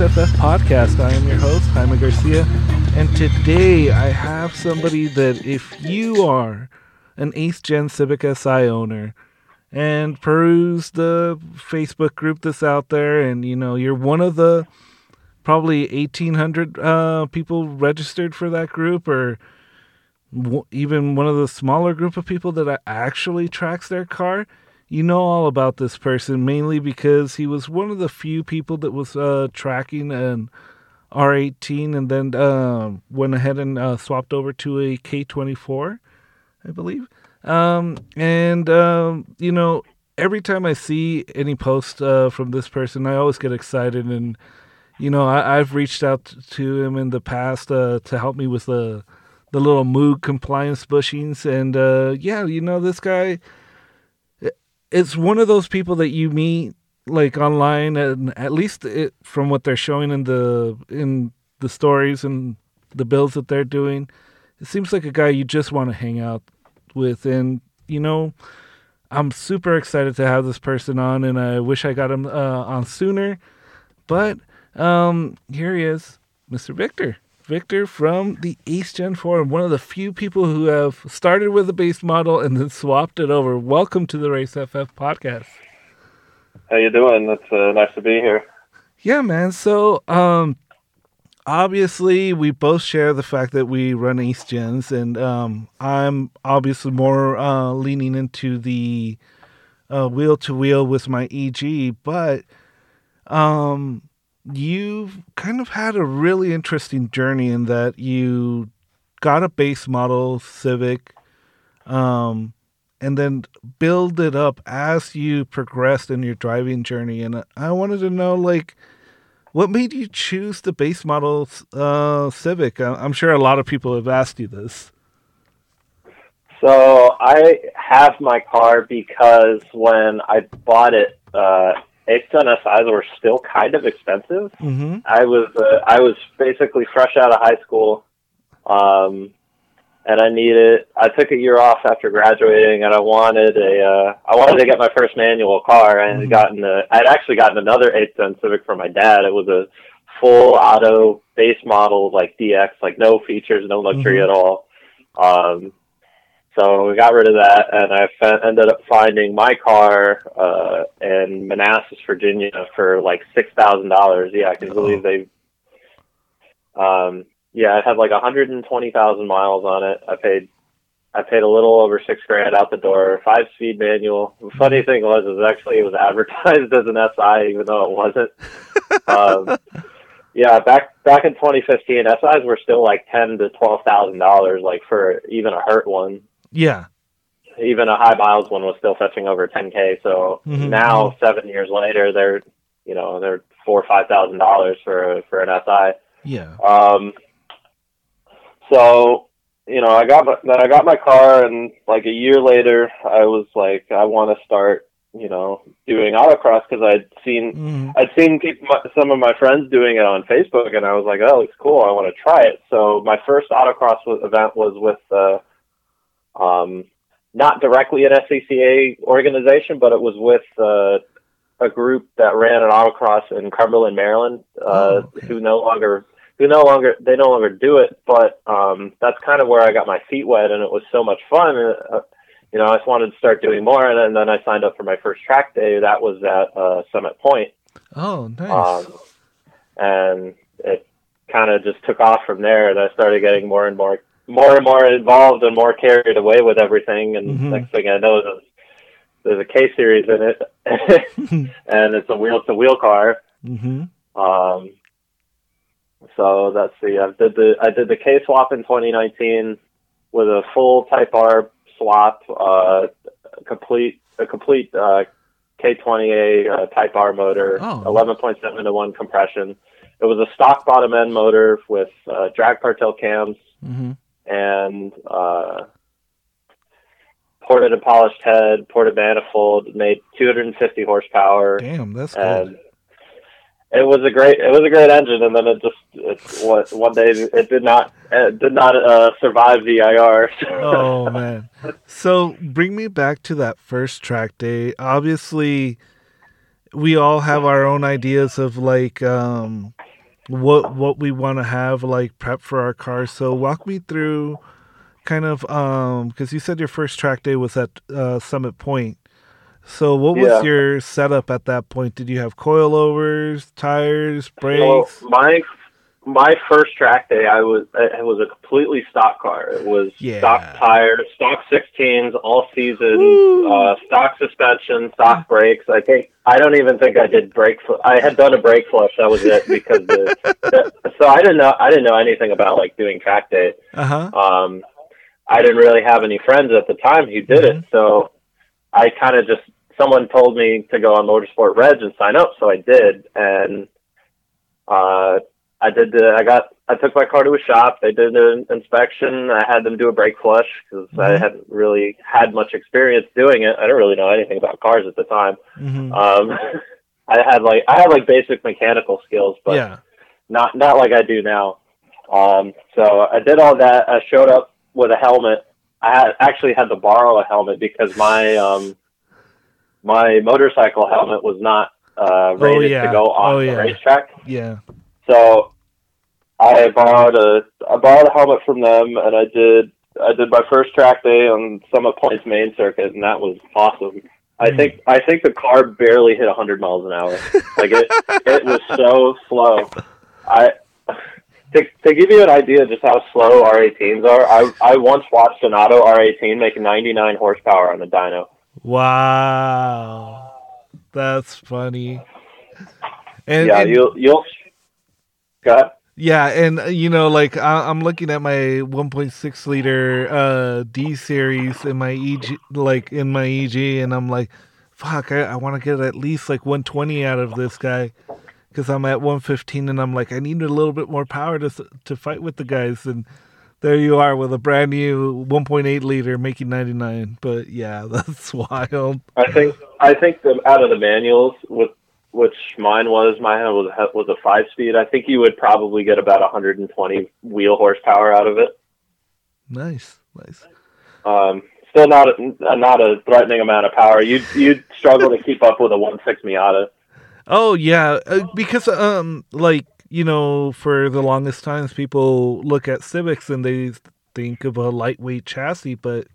to the Race FF podcast. I am your host, Jaime Garcia, and today I have somebody that if you are an Ace Gen Civic Si owner and peruse the Facebook group that's out there, and you know, you're one of the probably 1,800 uh, people registered for that group, or w- even one of the smaller group of people that actually tracks their car you know all about this person mainly because he was one of the few people that was uh, tracking an R18 and then uh, went ahead and uh, swapped over to a K24, I believe. Um, and, um, you know, every time I see any post uh, from this person, I always get excited. And, you know, I, have reached out to him in the past uh, to help me with the, the little Moog compliance bushings. And, uh, yeah, you know, this guy it's one of those people that you meet like online and at least it, from what they're showing in the in the stories and the builds that they're doing it seems like a guy you just want to hang out with. And you know i'm super excited to have this person on and i wish i got him uh, on sooner. But um here he is mr victor Victor from the Ace Gen Forum, one of the few people who have started with a base model and then swapped it over. Welcome to the Race FF podcast. How you doing? It's uh, nice to be here. Yeah, man. So, um, obviously, we both share the fact that we run Ace Gens, and um, I'm obviously more uh, leaning into the wheel to wheel with my EG, but um, you've kind of had a really interesting journey in that you got a base model Civic, um, and then build it up as you progressed in your driving journey. And I wanted to know, like, what made you choose the base model uh, Civic? I'm sure a lot of people have asked you this. So I have my car because when I bought it, uh, HNSIs were still kind of expensive. Mm-hmm. I was uh, I was basically fresh out of high school, um, and I needed. I took a year off after graduating, and I wanted a uh, I wanted to get my first manual car. I had mm-hmm. gotten a, I'd actually gotten another eighth gen Civic from my dad. It was a full auto base model, like DX, like no features, no luxury mm-hmm. at all. Um, so we got rid of that, and I f- ended up finding my car uh, in Manassas, Virginia, for like six thousand dollars. Yeah, I can oh. believe they. Um, yeah, it had like one hundred and twenty thousand miles on it. I paid, I paid a little over six grand out the door. Five speed manual. The funny thing was, is actually it was advertised as an SI, even though it wasn't. um, yeah, back back in 2015, SIs were still like ten to twelve thousand dollars, like for even a hurt one. Yeah. Even a high miles one was still fetching over 10k. So mm-hmm. now, seven years later, they're you know they're four or five thousand dollars for for an SI. Yeah. Um. So you know, I got my, then I got my car, and like a year later, I was like, I want to start, you know, doing autocross because I'd seen mm. I'd seen people, some of my friends doing it on Facebook, and I was like, oh, it's cool. I want to try it. So my first autocross event was with uh, um, not directly an SCCA organization, but it was with uh, a group that ran an autocross in Cumberland, Maryland, uh, oh, okay. who no longer who no longer they no longer do it. But um, that's kind of where I got my feet wet, and it was so much fun. Uh, you know, I just wanted to start doing more, and, and, then I signed up for my first track day. That was at uh, Summit Point. Oh, nice. Um, and it kind of just took off from there, and I started getting more and more more and more involved and more carried away with everything. And mm-hmm. next thing I know, there's, there's a K series in it, and it's a wheel to wheel car. Mm-hmm. Um, so that's the I did the I did the K swap in 2019 with a full Type R swap, uh, complete a complete uh, K20A uh, Type R motor, oh. 11.7 to one compression. It was a stock bottom end motor with uh, drag cartel cams. Mm-hmm and uh, ported and polished head, ported manifold, made 250 horsepower. Damn, that's good. It was a great, it was a great engine, and then it just, it, what, one day it did not, it did not uh, survive VIR. oh man! So bring me back to that first track day. Obviously, we all have our own ideas of like um, what what we want to have like prep for our car. So walk me through kind of um because you said your first track day was at uh, Summit Point. So what was Yeah. your setup at that point? Did you have coilovers, tires, brakes? So my my first track day, I was it was a completely stock car. It was Yeah. stock tires, stock 16s, all season, uh, stock suspension, stock brakes. I think I don't even think I did brake. Fl- I had done a brake flush. That was it because the, the, so I didn't know I didn't know anything about like doing track day. Uh huh. Um, I didn't really have any friends at the time who did it, so I kind of just someone told me to go on Motorsport Reg and sign up, so I did, and uh, I did. The, I got. I took my car to a shop. They did an inspection. I had them do a brake flush because I Mhm. hadn't really had much experience doing it. I didn't really know anything about cars at the time. hmm Um, I had like I had like basic mechanical skills, but yeah. not not like I do now. Um, so I did all that. I showed up with a helmet. I had actually had to borrow a helmet because my um, my motorcycle helmet was not uh, rated Oh, yeah. to go on Oh, the yeah. racetrack. Yeah. So I borrowed a I borrowed a helmet from them, and I did I did my first track day on Summit Point's main circuit, and that was awesome. I Mm. think I think the car barely hit 100 miles an hour. Like it, it was so slow. I to, to give you an idea just how slow R18s are. I I once watched an Auto R18 make 99 horsepower on a dyno. Wow. That's funny. And, yeah, and- you'll you'll. Ahead. yeah, and uh, you know, like I, I'm looking at my 1.6 liter uh, D series in my EG, like in my EG, and I'm like, fuck, I, I want to get at least like 120 out of this guy because I'm at 115, and I'm like, I need a little bit more power to to fight with the guys, and there you are with a brand new 1.8 liter making 99. But yeah, that's wild. I think I think the out of the manuals, with which mine was, mine was was a five speed. I think you would probably get about 120 wheel horsepower out of it. Nice, nice. Um, still not a, not a threatening amount of power. You'd you'd struggle to keep up with a one six Miata. Oh yeah, uh, because um, like you know, for the longest times, people look at Civics and they think of a lightweight chassis, but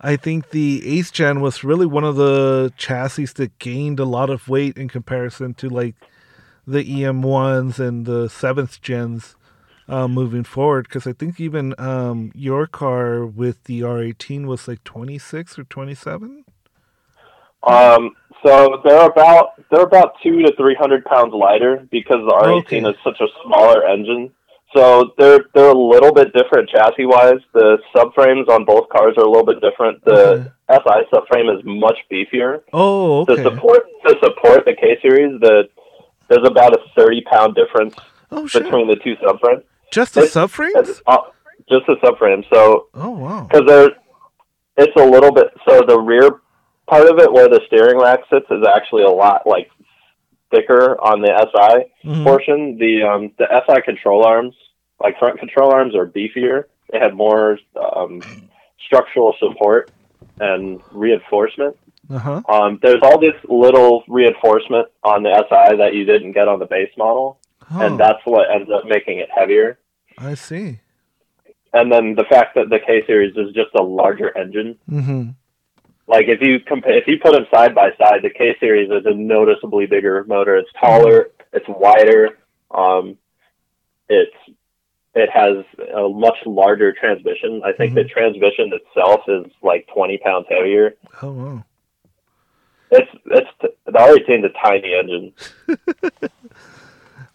I think the Ace Gen was really one of the chassis that gained a lot of weight in comparison to like the EM ones and the seventh gens uh, moving forward. Because I think even um, your car with the R18 was like twenty six or twenty seven. Um, so they're about they're about two to three hundred pounds lighter because the R18 Okay. is such a smaller engine. So they're they're a little bit different chassis wise. The subframes on both cars are a little bit different. The SI subframe is much beefier. Oh, To okay. support to support the K series, the there's about a thirty pound difference Oh between the two subframes. Just the It's- subframes? It's, uh, just the subframe. So Oh wow. because there, it's a little bit. So the rear part of it, where the steering rack sits, is actually a lot like thicker on the SI Mhm. portion. The um, the SI control arms, like front control arms, are beefier. They have more um, structural support and reinforcement. Uh-huh. Um, there's all this little reinforcement on the SI that you didn't get on the base model, Oh, and that's what ends up making it heavier. I see. And then the fact that the K series is just a larger engine. Mm-hmm. Like if you compare, if you put them side by side, the K series is a noticeably bigger motor. It's taller, it's wider, um, it's it has a much larger transmission. I think the transmission itself is like 20 pounds heavier. Oh wow. It's it's the R18 is a tiny engine.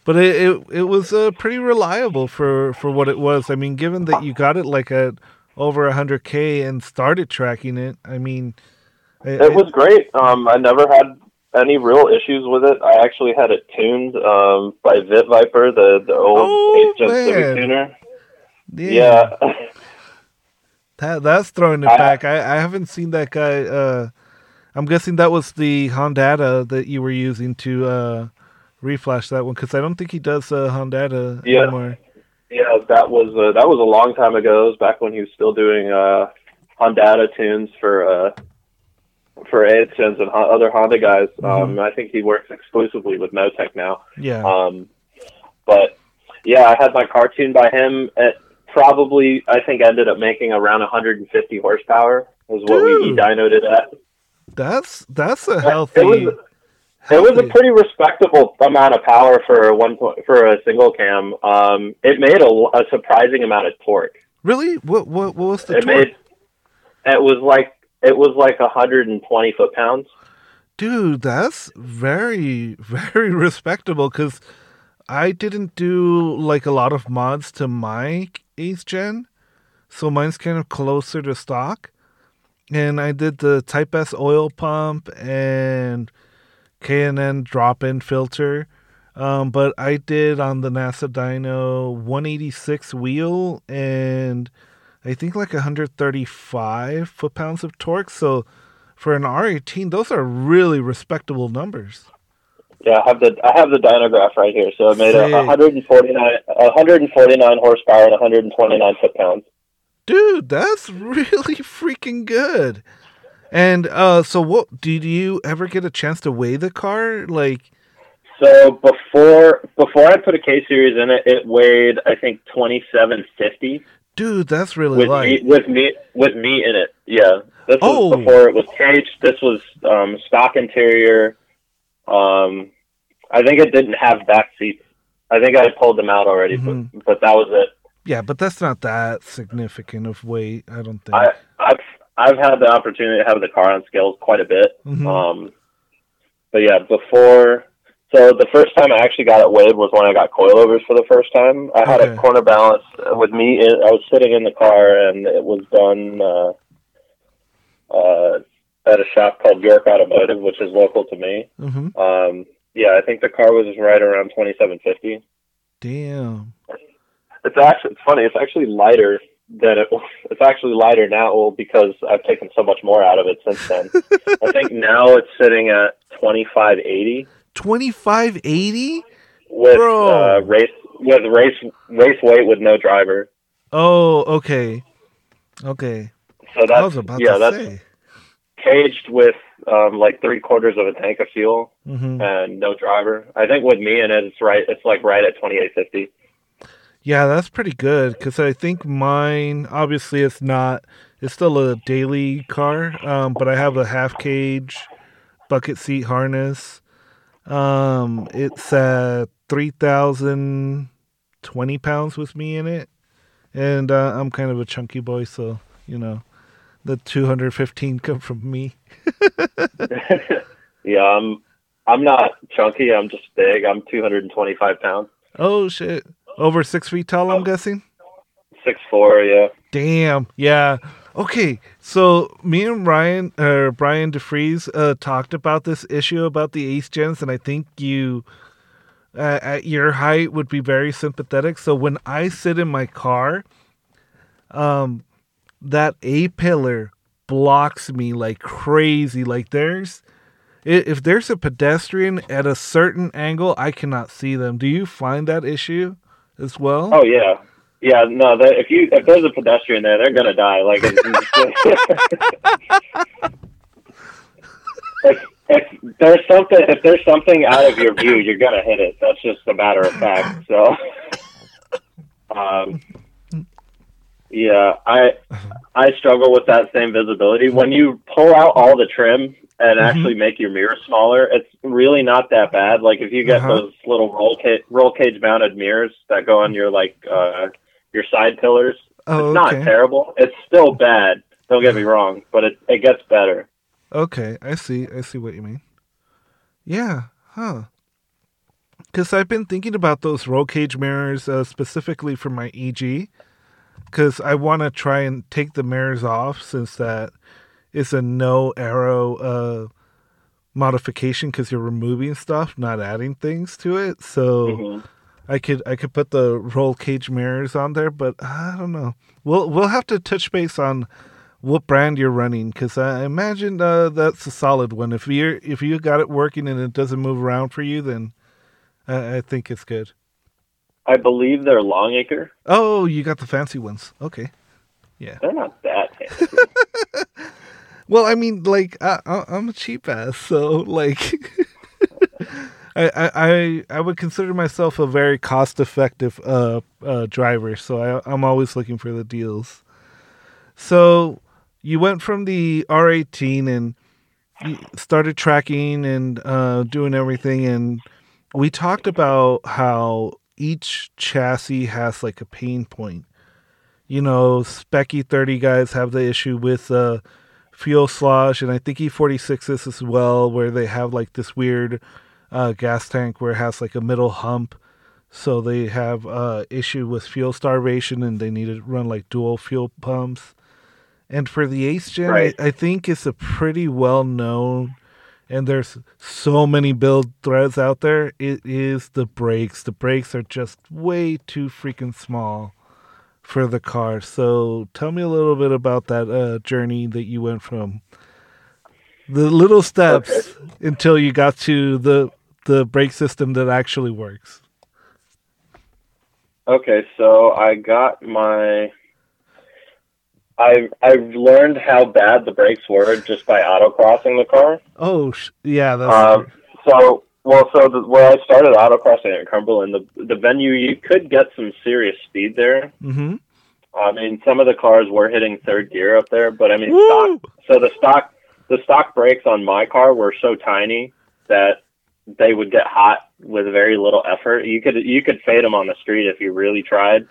But it, it it was uh, pretty reliable for for what it was. I mean, given that you got it like at over 100k and started tracking it, I mean, it, It was great. Um, I never had any real issues with it. I actually had it tuned um, by Vit Viper, the the old Oh, 8th gen. Civic tuner. yeah, Yeah. That, that's throwing it I- back. I, I haven't seen that guy. Uh, I'm guessing that was the Hondata that you were using to uh, reflash that one because I don't think he does uh, Hondata Yeah. anymore. Yeah, that was uh, that was a long time ago. It was back when he was still doing uh, Hondata tunes for uh, for Aitzens and other Honda guys. Mm-hmm. Um, I think he works exclusively with Motec now. Yeah. Um, but yeah, I had my car tuned by him. It probably I think ended up making around 150 horsepower. is what Dude, we dynoed it at. That's that's a healthy. It was, it was a pretty respectable amount of power for one for a single cam. Um, it made a, a surprising amount of torque. Really? What what what was the it torque? Made, it was like it was like 120 foot pounds. Dude, that's very very respectable because I didn't do like a lot of mods to my 8th gen, so mine's kind of closer to stock. And I did the Type S oil pump and K&N drop-in filter. Um, but I did on the NASA Dyno 186 wheel and I think like 135 foot pounds of torque. So for an R18, those are really respectable numbers. Yeah, I have the I have the dynograph right here. So it made a 149 149 horsepower and 129 foot pounds. Dude, that's really freaking good. And uh so what did you ever get a chance to weigh the car like so before before I put a K series in it, it weighed I think twenty seven fifty. Dude, that's really with light. Me, with me with me in it. Yeah, this oh. was before it was caged. This was um, stock interior. Um, I think it didn't have back seats. I think I pulled them out already, mm-hmm. but but that was it. Yeah, but that's not that significant of weight. I don't think. I, I've I've had the opportunity to have the car on scales quite a bit. Mm-hmm. Um, but yeah, before so the first time I actually got it weighed was when I got coilovers for the first time. I had okay. a corner balance with me. In, I was sitting in the car, and it was done uh, uh, at a shop called York Automotive, which is local to me. Mm-hmm. Um, yeah, I think the car was right around twenty seven fifty. Damn. It's actually it's funny. It's actually lighter than it. It's actually lighter now because I've taken so much more out of it since then. I think now it's sitting at twenty five eighty. Twenty five eighty. With Bro. Uh, race with race race weight with no driver. Oh, okay, okay. So that's yeah, that's say. caged with um, like three quarters of a tank of fuel mm-hmm. and no driver. I think with me in it, it's right. It's like right at twenty eight fifty. Yeah, that's pretty good because I think mine, obviously, it's not, it's still a daily car, um, but I have a half cage bucket seat harness. Um, it's at 3,020 pounds with me in it. And uh, I'm kind of a chunky boy, so, you know, the 215 come from me. yeah, I'm, I'm not chunky. I'm just big. I'm 225 pounds. Oh, shit. Over six feet tall, I'm guessing. Six four, yeah. Damn, yeah. Okay, so me and Ryan or uh, Brian DeFries uh, talked about this issue about the Ace Gens, and I think you, uh, at your height, would be very sympathetic. So when I sit in my car, um, that A pillar blocks me like crazy. Like there's, if there's a pedestrian at a certain angle, I cannot see them. Do you find that issue? as well? Oh yeah, yeah. No, that, if you if there's a pedestrian there, they're gonna die. Like, if, if there's something if there's something out of your view, you're gonna hit it. That's just a matter of fact. So, um, yeah, I I struggle with that same visibility. When you pull out all the trim and mm-hmm. actually make your mirror smaller, it's really not that bad. Like if you get uh-huh. those little roll cage roll cage mounted mirrors that go on your like uh your side pillars, oh, it's not terrible. It's still bad. Don't get me wrong, but it it gets better. Okay, I see. I see what you mean. Yeah, huh? Because I've been thinking about those roll cage mirrors uh, specifically for my EG. Because I want to try and take the mirrors off since that is a no aero uh, modification because you're removing stuff, not adding things to it. So mm-hmm. I could I could put the roll cage mirrors on there, but I don't know. We'll we'll have to touch base on what brand you're running because I imagine uh, that's a solid one. If you if you got it working and it doesn't move around for you, then I, I think it's good. I believe they're Longacre. Oh, you got the fancy ones. Okay. Yeah. They're not that fancy. Well, I mean, like I, I'm a cheap ass, so like. I, I I would consider myself a very cost effective uh, uh, driver, so I, I'm always looking for the deals. So you went from the R18 and started tracking and uh, doing everything, and we talked about how each chassis has like a pain point. You know, Spec E30 guys have the issue with uh, fuel slosh, and I think E46s as well, where they have like this weird uh, gas tank where it has like a middle hump. So they have uh, issue with fuel starvation, and they need to run like dual fuel pumps. And for the Ace Gen, right. I, I think it's a pretty well known and there's so many build threads out there. It is the brakes. The brakes are just way too freaking small for the car. So tell me a little bit about that uh, journey that you went from the little steps okay. until you got to the the brake system that actually works. Okay, so I got my I I've learned how bad the brakes were just by autocrossing the car. Oh yeah, that's um, so well. So the, where I started autocrossing at Cumberland, the the venue you could get some serious speed there. Mm-hmm. I mean, some of the cars were hitting third gear up there, but I mean, stock, so the stock the stock brakes on my car were so tiny that they would get hot with very little effort. You could you could fade them on the street if you really tried.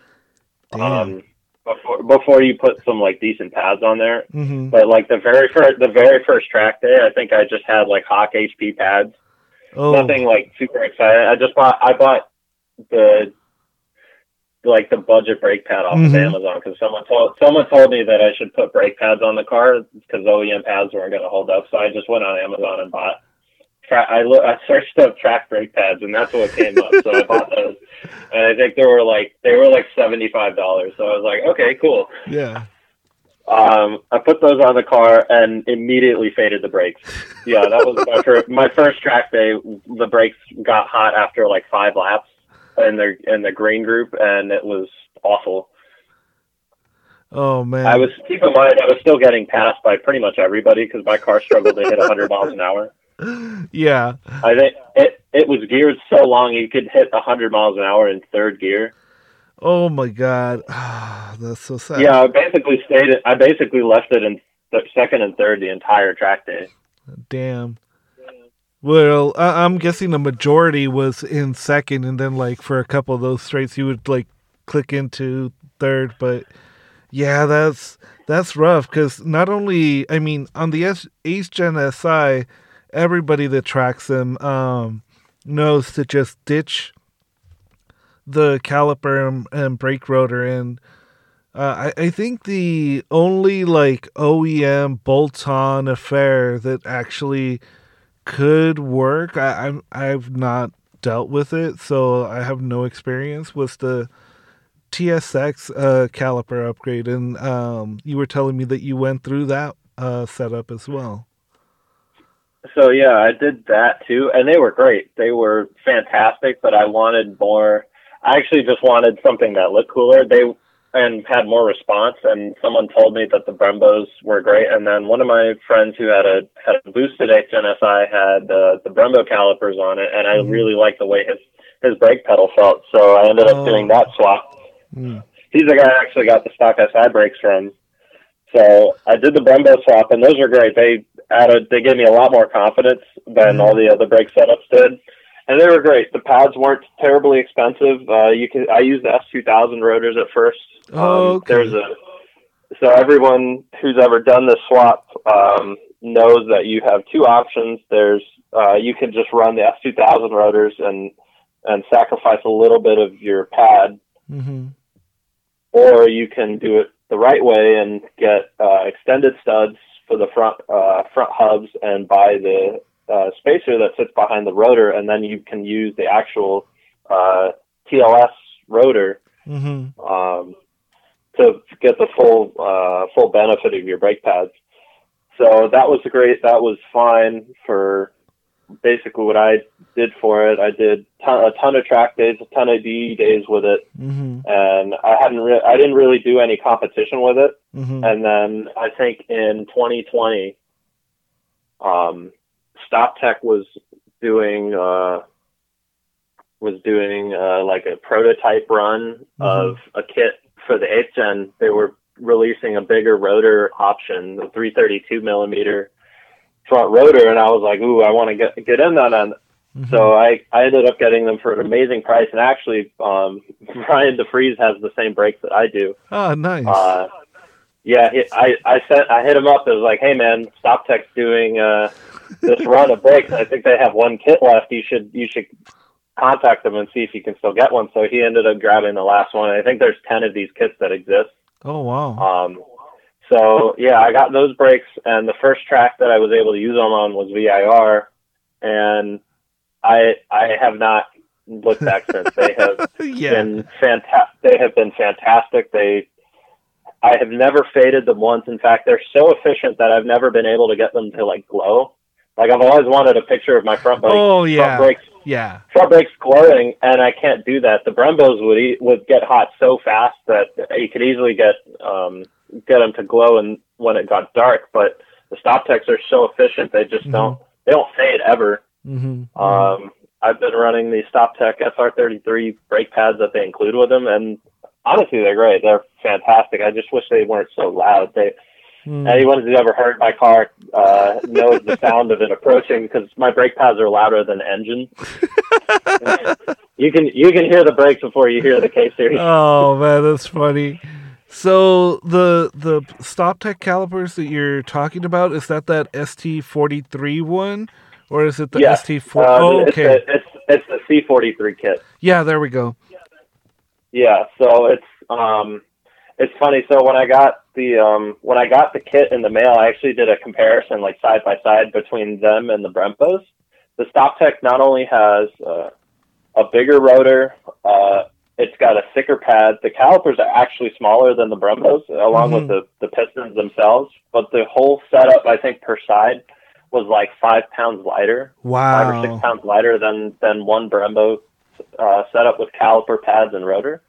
Damn. Um, before before you put some like decent pads on there. Mm-hmm. But like the very first the very first track day, I think I just had like Hawk HP pads. Oh. Nothing like super exciting. I just bought I bought the like the budget brake pad off mm-hmm. of Amazon because someone told someone told me that I should put brake pads on the car because OEM pads weren't going to hold up. So I just went on Amazon and bought tra- I look, I searched up track brake pads, and that's what came up. So I bought those, and I think they were like they were like seventy five dollars. So I was like, okay, cool. Yeah. Um, I put those on the car and immediately faded the brakes. Yeah, that was my first, my first track day. The brakes got hot after like five laps in the in the green group, and it was awful. Oh man! I was keep in mind I was still getting passed by pretty much everybody because my car struggled to hit 100 miles an hour yeah. I think it it was geared so long you could hit 100 miles an hour in third gear. Oh my god, that's so sad. Yeah, I basically stayed. I basically left it in second and third the entire track day. Damn. Well, I- am guessing the majority was in second, and then like for a couple of those straights, you would like click into third. But yeah, that's that's rough because not only I mean on the S- Ace Gen SI everybody that tracks them um, knows to just ditch the caliper and, and brake rotor and uh, I, I think the only like OEM bolt-on affair that actually could work I, I'm I've not dealt with it so I have no experience was the TSX uh, caliper upgrade and um, you were telling me that you went through that uh, setup as well. So yeah, I did that too, and they were great. They were fantastic, but I wanted more. I actually just wanted something that looked cooler. They and had more response. And someone told me that the Brembos were great. And then one of my friends who had a had a boosted HNSI had uh, the Brembo calipers on it, and I mm. really liked the way his his brake pedal felt. So I ended up oh. doing that swap. Mm. He's the guy I actually got the stock SI brakes from. So I did the Brembo swap, and those are great. They added, they gave me a lot more confidence than mm-hmm. all the other brake setups did, and they were great. The pads weren't terribly expensive. Uh, you can, I used the S2000 rotors at first. Um, oh, okay. There's a, so everyone who's ever done this swap um, knows that you have two options. There's, uh, you can just run the S2000 rotors and and sacrifice a little bit of your pad, mm-hmm. or you can do it the right way and get uh, extended studs for the front uh, front hubs and buy the uh, spacer that sits behind the rotor, and then you can use the actual uh, TLS rotor mm-hmm. um, to get the full uh, full benefit of your brake pads. So that was great. That was fine for basically what I did for it. I did ton, a ton of track days, a ton of D days with it, mm-hmm. and I hadn't I didn't really do any competition with it. Mm-hmm. And then I think in 2020, um, Stop Tech was doing uh, was doing uh, like a prototype run mm-hmm. of a kit for the eighth gen. They were releasing a bigger rotor option, the 332 millimeter front rotor, and I was like, "Ooh, I want to get get in that." And mm-hmm. so I I ended up getting them for an amazing price. And actually, um, Brian DeFries has the same brakes that I do. Oh, nice. Uh, yeah, he, I I sent I hit him up. It was like, "Hey, man, Stop Tech's doing uh, this run of brakes. I think they have one kit left. You should you should." contact them and see if you can still get one. So he ended up grabbing the last one. I think there's 10 of these kits that exist. Oh, wow. Um, so yeah, I got those brakes, and the first track that I was able to use them on was VIR, and I I have not looked back since. They have yeah. been fantastic. They have been fantastic. They I have never faded them once. In fact, they're so efficient that I've never been able to get them to like glow. Like I've always wanted a picture of my front brakes. Oh yeah, front brakes, yeah, front brakes glowing, and I can't do that. The Brembos would eat, would get hot so fast that you could easily get um, get them to glow and when it got dark. But the stop techs are so efficient; they just mm-hmm. don't they don't fade ever. Mm-hmm. Um, I've been running the Stop Tech SR33 brake pads that they include with them, and honestly, they're great. They're fantastic. I just wish they weren't so loud. They Mm. Anyone who's ever heard my car uh, knows the sound of it approaching because my brake pads are louder than the engine. you can you can hear the brakes before you hear the K series. Oh man, that's funny. So the the stop tech calipers that you're talking about is that that ST forty three one, or is it the yeah. ST four? Uh, oh, okay, it's, it's it's the C forty three kit. Yeah, there we go. Yeah, so it's um it's funny. So when I got the um, when I got the kit in the mail, I actually did a comparison, like side by side, between them and the Brembos. The Stop Tech not only has uh, a bigger rotor, uh, it's got a thicker pad. The calipers are actually smaller than the Brembos, along mm-hmm. with the, the pistons themselves. But the whole setup, I think, per side was like five pounds lighter. Wow. Five or six pounds lighter than than one Brembo uh, setup with caliper pads and rotor.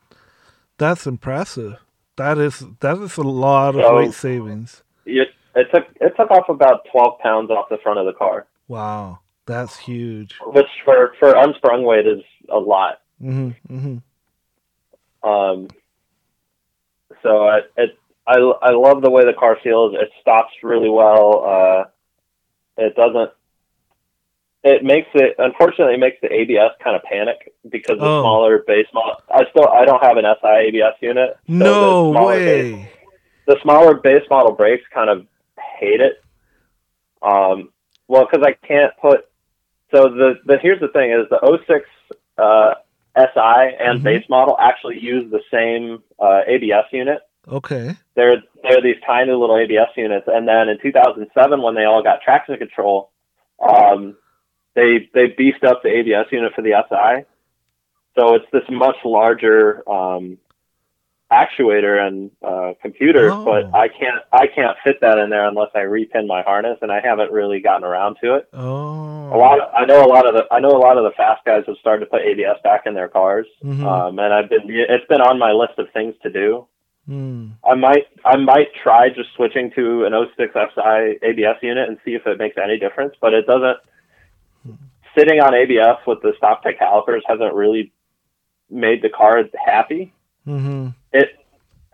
That's impressive. That is that is a lot of weight savings. It, it took it took off about twelve pounds off the front of the car. Wow, that's huge. Which for for unsprung weight is a lot. Mm-hmm, mm-hmm. Um. So I it I I love the way the car feels. It stops really well. Uh, it doesn't it makes it unfortunately it makes the ABS kind of panic because the oh. smaller base model. I still I don't have an SI ABS unit. So no the way. Base, the smaller base model brakes kind of hate it. Um, well, because I can't put. So the the here's the thing is the 06 uh, SI and mm-hmm. base model actually use the same uh, ABS unit. Okay. They're they're these tiny little ABS units, and then in 2007 when they all got traction control, um, they they beefed up the ABS unit for the SI, so it's this much larger um, actuator and uh, computer. Oh. But I can't I can't fit that in there unless I repin my harness, and I haven't really gotten around to it. Oh, a lot. Of, I know a lot of the I know a lot of the fast guys have started to put ABS back in their cars, mm-hmm. um, and I've been it's been on my list of things to do. Mm. I might I might try just switching to an 06 SI ABS unit and see if it makes any difference, but it doesn't sitting on ABS with the stop tech calipers hasn't really made the car happy. Mm-hmm. It,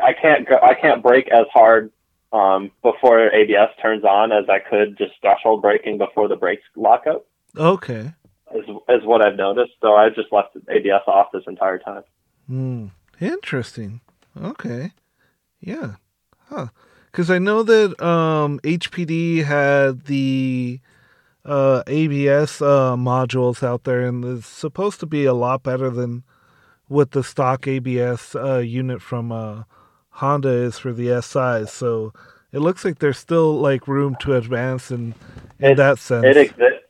I can't go, I can't brake as hard um, before ABS turns on as I could just threshold braking before the brakes lock up. Okay, is is what I've noticed. So I just left ABS off this entire time. Hmm. Interesting. Okay. Yeah. Huh. Because I know that um, HPD had the uh, ABS uh, modules out there, and it's supposed to be a lot better than what the stock ABS uh, unit from uh, Honda is for the SI. So it looks like there's still like room to advance in, in it, that sense. It exists.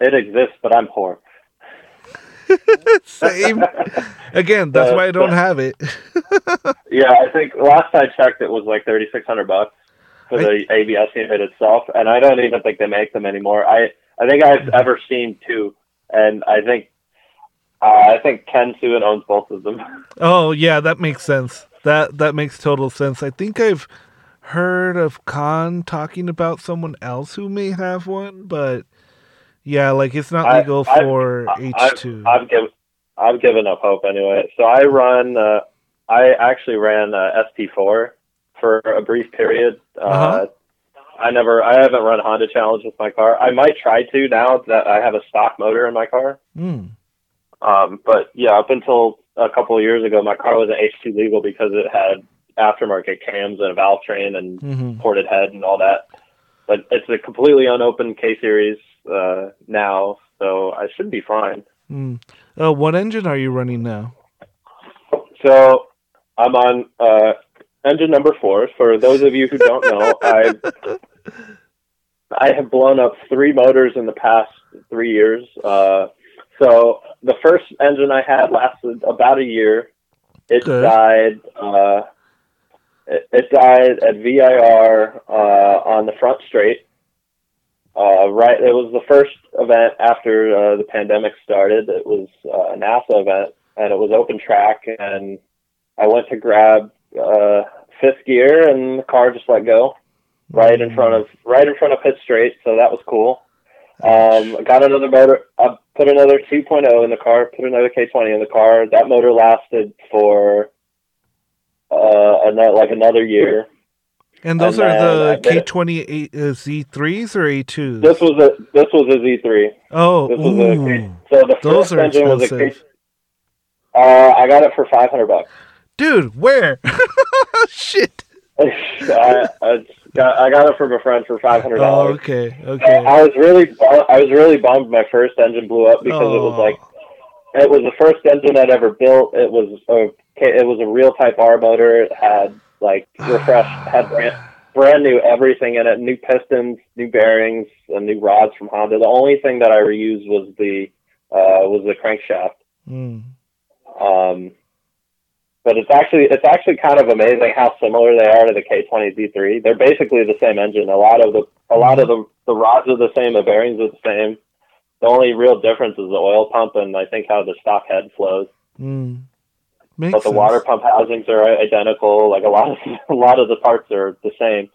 It exists, but I'm poor. Same. Again, that's why I don't have it. yeah, I think last I checked, it was like thirty six hundred bucks for the I, ABS unit itself, and I don't even think they make them anymore. I I think I've ever seen two, and I think uh, I think Ken Suen owns both of them. Oh yeah, that makes sense. That that makes total sense. I think I've heard of Khan talking about someone else who may have one, but yeah, like it's not legal I, for H two. I've, I've given I've given up hope anyway. So I run. Uh, I actually ran uh, SP4 for a brief period. Uh, uh-huh. I never, I haven't run Honda Challenge with my car. I might try to now that I have a stock motor in my car. Mm. Um, but yeah, up until a couple of years ago, my car wasn't H2 legal because it had aftermarket cams and a valve train and mm-hmm. ported head and all that. But it's a completely unopened K series uh, now, so I should be fine. Mm. Uh, what engine are you running now? So I'm on uh, engine number four. For those of you who don't know, I I have blown up three motors in the past three years. Uh, so the first engine I had lasted about a year. It Good. died. Uh, it, it, died at VIR uh, on the front straight. Uh, right, it was the first event after uh, the pandemic started. It was uh, a NASA event, and it was open track. And I went to grab uh, fifth gear, and the car just let go right in front of right in front of pit straight. So that was cool. Um, got another motor. I put another 2.0 in the car. Put another K20 in the car. That motor lasted for uh, another, like another year. And those and are the K20 Z3s or A2s? This was a this was a Z3. Oh, this was a so the those first engine expensive. was a K. Uh, I got it for 500 bucks. Dude, where? Shit. I, I, got, I got it from a friend for five hundred dollars. Oh, okay, okay. I was really I was really bummed my first engine blew up because oh. it was like it was the first engine I'd ever built. It was a it was a real Type R motor. It had like refreshed had brand, brand new everything in it, new pistons, new bearings, and new rods from Honda. The only thing that I reused was the uh, was the crankshaft. Mm. Um, but it's actually it's actually kind of amazing how similar they are to the K20 Z3. They're basically the same engine. A lot of the a lot of the the rods are the same, the bearings are the same. The only real difference is the oil pump and I think how the stock head flows. Mm. but the sense. water pump housings are identical. Like a lot of a lot of the parts are the same.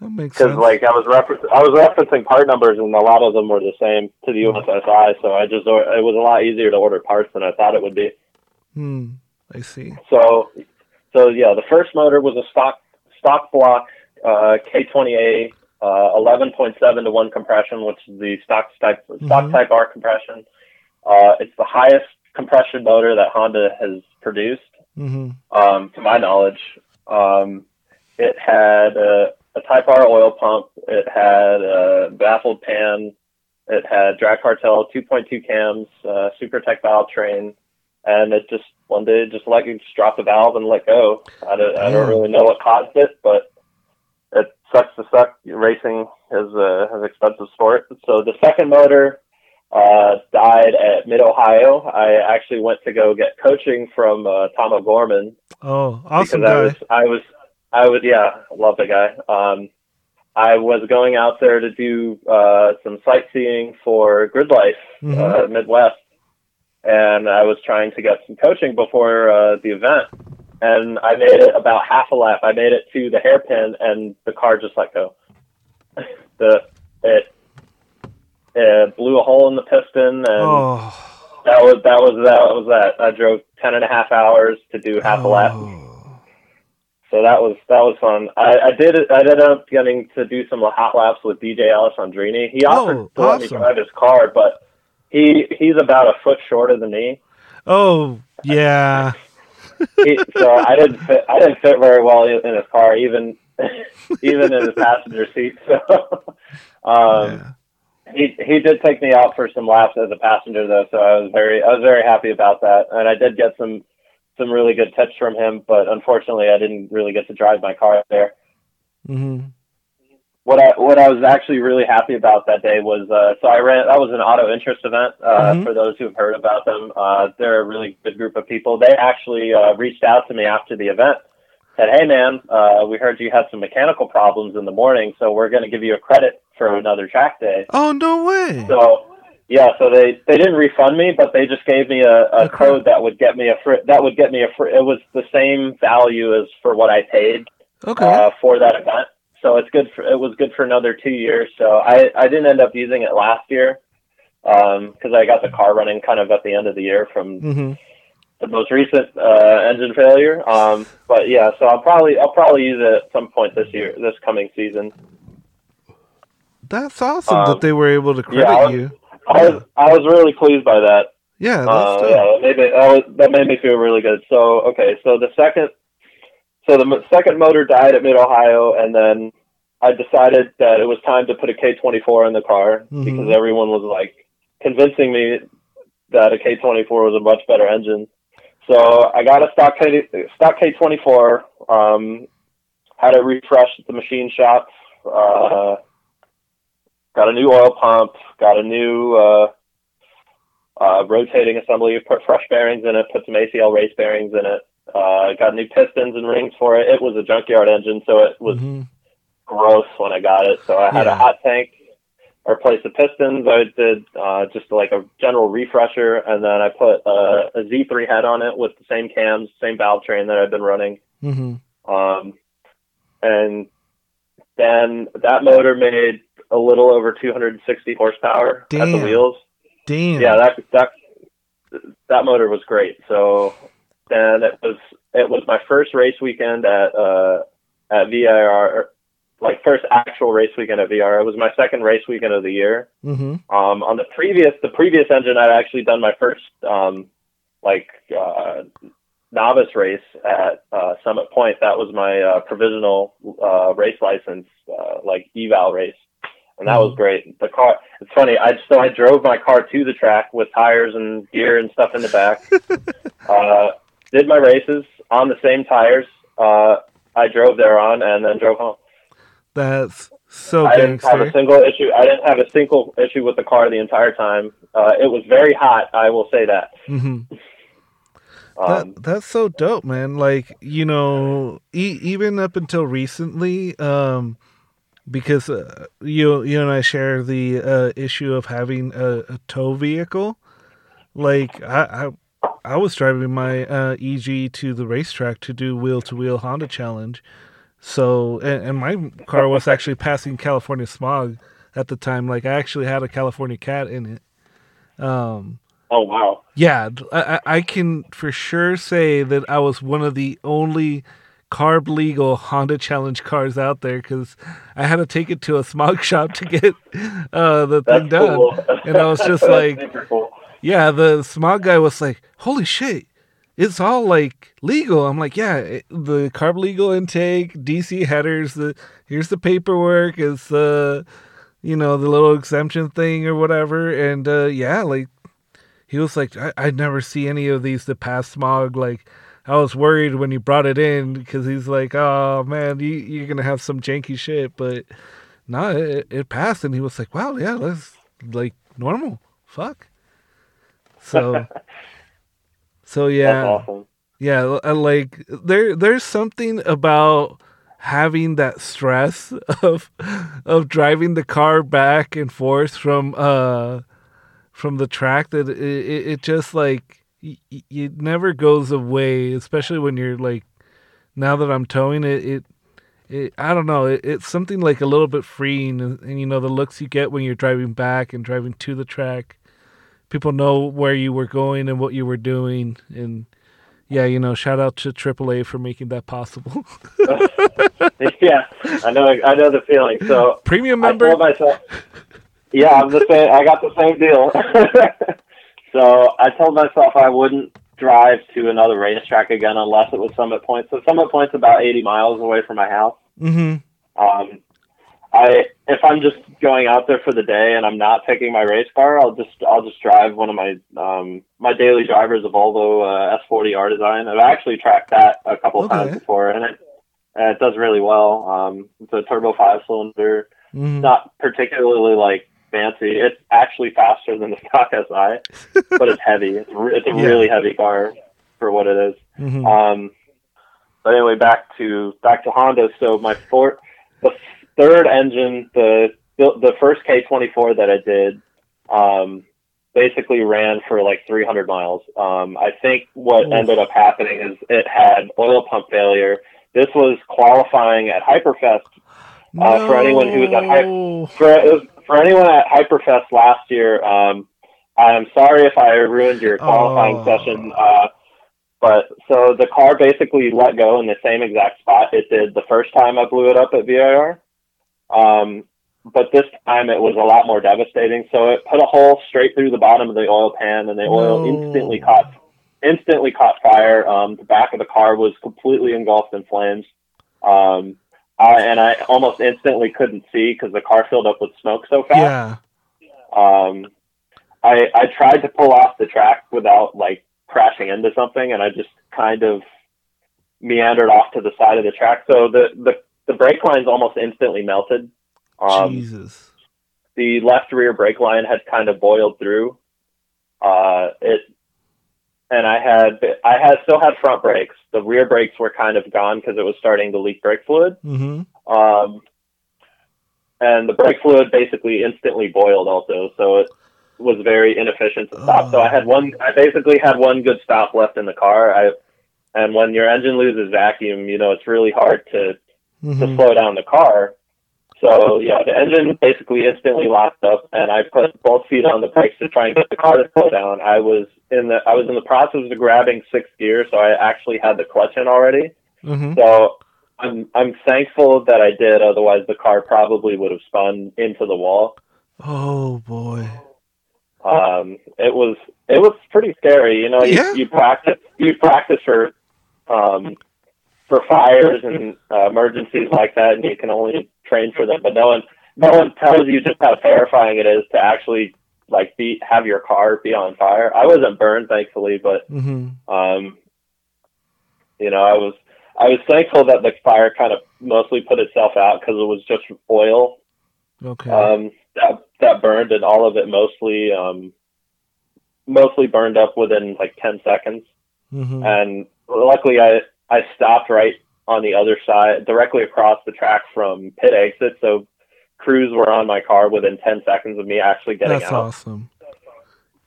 That makes sense. Because like I was refer- I was referencing part numbers and a lot of them were the same to the USSI, so I just it was a lot easier to order parts than I thought it would be. Hmm. I see. So, so yeah, the first motor was a stock stock block uh, K20A, uh, 11.7 to one compression, which is the stock type stock mm-hmm. type R compression. Uh, it's the highest compression motor that Honda has produced, mm-hmm. um, to my knowledge. Um, it had a, a, Type R oil pump. It had a baffled pan. It had drag cartel 2.2 cams, uh, Supertech valve train, and it just one day just let you just drop the valve and let go. I don't, I don't really know what caused it, but it sucks to suck. Racing is a, an expensive sport. So the second motor uh, died at Mid Ohio. I actually went to go get coaching from uh, Tom O'Gorman. Oh, awesome guy. I was, I was, I was, yeah, love the guy. Um, I was going out there to do uh, some sightseeing for Grid Life mm-hmm. uh, Midwest, and I was trying to get some coaching before uh, the event. And I made it about half a lap. I made it to the hairpin, and the car just let go. the it it blew a hole in the piston, and oh. that was that was that was that. I drove ten and a half hours to do half oh. a lap. Oh. So that was that was fun. I, I did I ended up getting to do some hot laps with DJ Alessandrini. He offered oh, to awesome. let me drive his car, but he he's about a foot shorter than me. Oh yeah. he, so I didn't fit. I didn't fit very well in his car, even even in the passenger seat. So, um, yeah. he he did take me out for some laps as a passenger, though. So I was very I was very happy about that, and I did get some some really good tips from him. But unfortunately, I didn't really get to drive my car there. Mm-hmm what I what I was actually really happy about that day was uh, so I ran that was an auto interest event uh, mm-hmm. for those who've heard about them. Uh, they're a really good group of people. They actually uh, reached out to me after the event, said, "Hey man, uh, we heard you had some mechanical problems in the morning, so we're going to give you a credit for another track day." Oh no way! So yeah, so they they didn't refund me, but they just gave me a, a okay. code that would get me a fr- that would get me a fr- it was the same value as for what I paid Okay. uh, for that event. So it's good for it was good for another two years. So I I didn't end up using it last year because I got the car running kind of at the end of the year from hmm the most recent uh, engine failure. Um, but yeah, so I'll probably I'll probably use it at some point this year, this coming season. That's awesome Um, that they were able to credit yeah, I was- you. I was I was really pleased by that. Yeah, that's Uh, yeah, that made me that, was, that made me feel really good. So okay, so the second, so the second motor died at Mid Ohio, and then I decided that it was time to put a K24 in the car Mhm. because everyone was like convincing me that a K24 was a much better engine. So I got a stock K stock K24, um, had it refreshed at the machine shop, uh, got a new oil pump, got a new uh, uh, rotating assembly, put fresh bearings in it, put some ACL race bearings in it, uh, got new pistons and rings for it. It was a junkyard engine, so it was Mhm. gross when I got it. So I had Yeah. a hot tank, I replaced the pistons. I did uh, just like a general refresher, and then I put uh, a Z3 head on it with the same cams, same valve train that I've been running. Mhm. Um, and then that motor made a little over 260 horsepower at the wheels. Damn. Yeah, that that that motor was great. So then it was it was my first race weekend at uh, at VIR, like first actual race weekend at VIR. It was my second race weekend of the year. Mhm. Um, on the previous the previous engine, I'd actually done my first um, like uh, novice race at uh, Summit Point. That was my uh, provisional uh, race license, uh, like eval race, and that was great. The car. It's funny. I so I drove my car to the track with tires and gear and stuff in the back. uh, did my races on the same tires. Uh, I drove there on and then drove home. That's so I didn't have a single issue. I didn't have a single issue with the car the entire time. Uh, it was very hot. I will say that. Mhm. Um, that that's so dope, man. Like you know, e- even up until recently, um, because uh, you you and I share the uh, issue of having a, a tow vehicle. Like I, I I was driving my uh, EG to the racetrack to do wheel to wheel Honda Challenge. So and, and my car was actually passing California smog at the time. Like I actually had a California cat in it. Um, oh wow. yeah, I can for sure say that I was one of the only carb legal Honda Challenge cars out there because I had to take it to a smog shop to get uh, the That's thing done. cool. And I was just like, cool. Yeah, the smog guy was like, "Holy shit, it's all like legal." I'm like, "Yeah, the carb legal intake, DC headers, the here's the paperwork, it's the you know the little exemption thing or whatever." And uh, yeah, like he was like, I, "I'd never see any of these that pass smog." Like I was worried when he brought it in because he's like, "Oh man, you, you're gonna have some janky shit," but no, it, it passed, and he was like, "Wow, yeah, that's like normal." Fuck. So, so yeah, awesome. yeah, like there, there's something about having that stress of of driving the car back and forth from uh from the track that it, it, it just like y- it never goes away, especially when you're like now that I'm towing it, it. It, I don't know. It, it's something like a little bit freeing, and, and you know the looks you get when you're driving back and driving to the track people know where you were going and what you were doing and yeah you know shout out to aaa for making that possible yeah, I know. I know the feeling. So premium I member told myself, yeah, I'm the same. I got the same deal. so I told myself I wouldn't drive to another racetrack again unless it was Summit Point. So Summit Point's about 80 miles away from my house. hmm Um, I if I'm just going out there for the day and I'm not taking my race car, I'll just I'll just drive one of my um, my daily drivers, a Volvo uh, S40 R Design. I've actually tracked that a couple of Okay. times before, and it and it does really well. Um, it's a turbo five cylinder, hmm not particularly like fancy. It's actually faster than the stock SI, but it's heavy. It's, re- it's a Yeah. really heavy car for what it is. hmm Um, but anyway, back to back to Honda. So my four, the third engine, the the first K24 that I did, um, basically ran for like 300 miles. Um, I think what ended up happening is it had oil pump failure this was qualifying at Hyperfest uh, no. for anyone who was at Hy- for for anyone at Hyperfest last year. Um, I'm sorry if I ruined your qualifying oh. session. Uh, but so the car basically let go in the same exact spot it did the first time I blew it up at VIR. Um, but this time it was a lot more devastating. So it put a hole straight through the bottom of the oil pan, and the oil instantly caught instantly caught fire. Um, the back of the car was completely engulfed in flames. Um, I, and I almost instantly couldn't see because the car filled up with smoke so fast. Yeah. Um, I I tried to pull off the track without like crashing into something, and I just kind of meandered off to the side of the track. So the the the brake lines almost instantly melted. Um, Jesus. The left rear brake line had kind of boiled through. Uh, it and I had I had still had front brakes. The rear brakes were kind of gone because it was starting to leak brake fluid. Mm-hmm. Um, and the brake fluid basically instantly boiled also, so it was very inefficient to stop. So I had one. I basically had one good stop left in the car. I and when your engine loses vacuum, you know it's really hard to mm-hmm. to slow down the car. So yeah, the engine basically instantly locked up, and I put both feet on the brakes to try and get the car to slow down. I was in the I was in the process of grabbing sixth gear, so I actually had the clutch in already. Mm-hmm. So I'm I'm thankful that I did. Otherwise, the car probably would have spun into the wall. Oh boy. Um, it was it was pretty scary. You know, you, yeah. you practice you practice for um, for fires and uh, emergencies like that, and you can only train for them. But no one, no one tells you just how terrifying it is to actually like be have your car be on fire. I wasn't burned, thankfully, but mm-hmm. um, you know, I was I was thankful that the fire kind of mostly put itself out because it was just oil. Okay. Um, that that burned, and all of it mostly um, mostly burned up within like ten seconds. Mm-hmm. And luckily, I I stopped right on the other side, directly across the track from pit exit. So crews were on my car within 10 seconds of me actually getting That's out. awesome.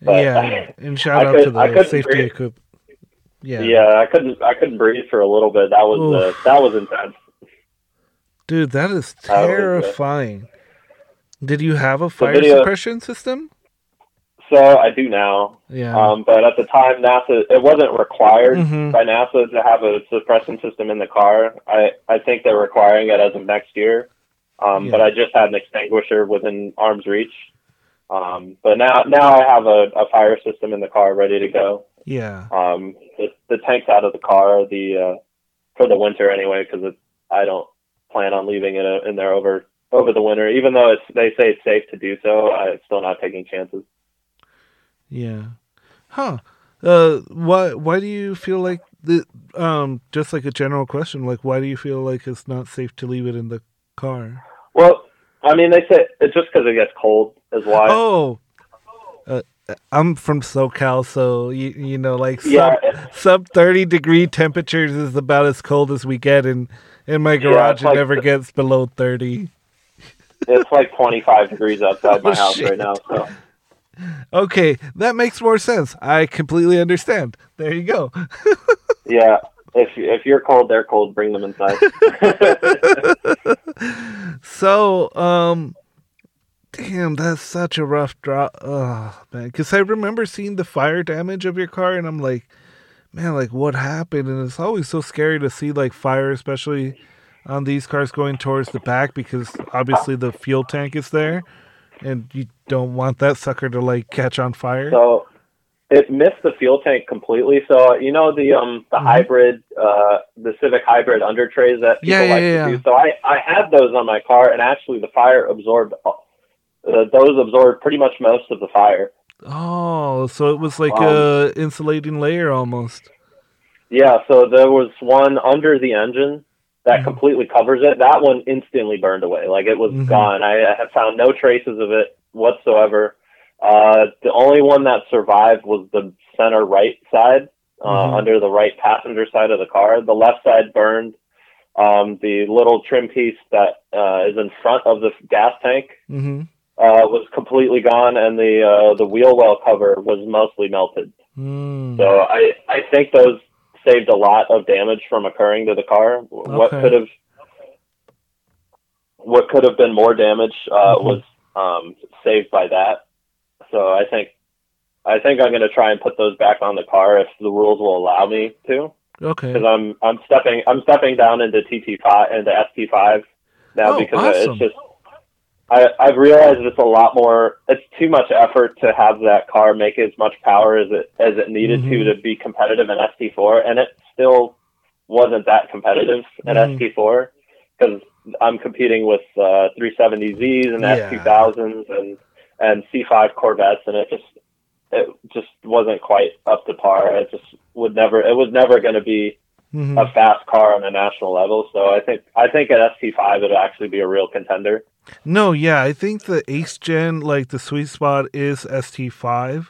But yeah, and shout out to the safety equipment. Yeah, yeah, I couldn't, I couldn't breathe for a little bit. That was, uh, that was intense. Dude, that is terrifying. Did you have a fire video, suppression system? So I do now. Yeah. Um, but at the time, NASA it wasn't required mm-hmm. by NASA to have a suppression system in the car. I I think they're requiring it as of next year. Um, yeah. But I just had an extinguisher within arm's reach. Um, but now now I have a, a fire system in the car ready to go. Yeah. Um, the, the tank's out of the car the uh, for the winter anyway because I don't plan on leaving it uh, in there over over the winter. Even though it's they say it's safe to do so, I'm still not taking chances. Yeah. Huh. Uh, why why do you feel like the um just like a general question like why do you feel like it's not safe to leave it in the car? Well, I mean they say it's just because it gets cold is why. Oh. Uh, I'm from SoCal, so you you know like sub yeah, sub thirty degree temperatures is about as cold as we get, and in my garage yeah, it never the, gets below thirty. It's like twenty five degrees outside my oh, house shit. right now. So okay, that makes more sense. I completely understand. There you go. yeah. If if you're cold, they're cold. Bring them inside. so, um, damn, that's such a rough drop. Oh man, because I remember seeing the fire damage of your car, and I'm like, man, like what happened? And it's always so scary to see like fire, especially on these cars going towards the back, because obviously the fuel tank is there and you don't want that sucker to like catch on fire. So it missed the fuel tank completely. So you know the um the mm-hmm. hybrid uh the Civic hybrid under trays that people yeah, yeah, like yeah, to do. So I I had those on my car, and actually the fire absorbed uh, those absorbed pretty much most of the fire. Oh, so it was like um, a insulating layer almost. Yeah, so there was one under the engine that mm-hmm. completely covers it. That one instantly burned away. Like it was mm-hmm. gone. I, I have found no traces of it whatsoever. Uh, the only one that survived was the center right side, uh, mm-hmm. under the right passenger side of the car. The left side burned. Um, the little trim piece that uh, is in front of the gas tank mm-hmm. uh, was completely gone, and the uh, the wheel well cover was mostly melted. Mm. So I I think those saved a lot of damage from occurring to the car. What Okay. could have what could have been more damage uh, Mhm. was um, saved by that. So I think I think I'm going to try and put those back on the car if the rules will allow me to, Okay. because I'm I'm stepping I'm stepping down into TT5 into ST5 now Oh, because awesome. it's just I, I've realized it's a lot more. It's too much effort to have that car make as much power as it as it needed Mhm. to to be competitive in ST4, and it still wasn't that competitive in Mhm. ST4 because I'm competing with uh, 370Zs and Yeah. S2000s and and C5 Corvettes, and it just it just wasn't quite up to par. It just would never. It was never going to be Mhm. a fast car on a national level. So I think I think at ST5 it'll actually be a real contender. No, yeah, I think the eighth gen, like the sweet spot is ST5.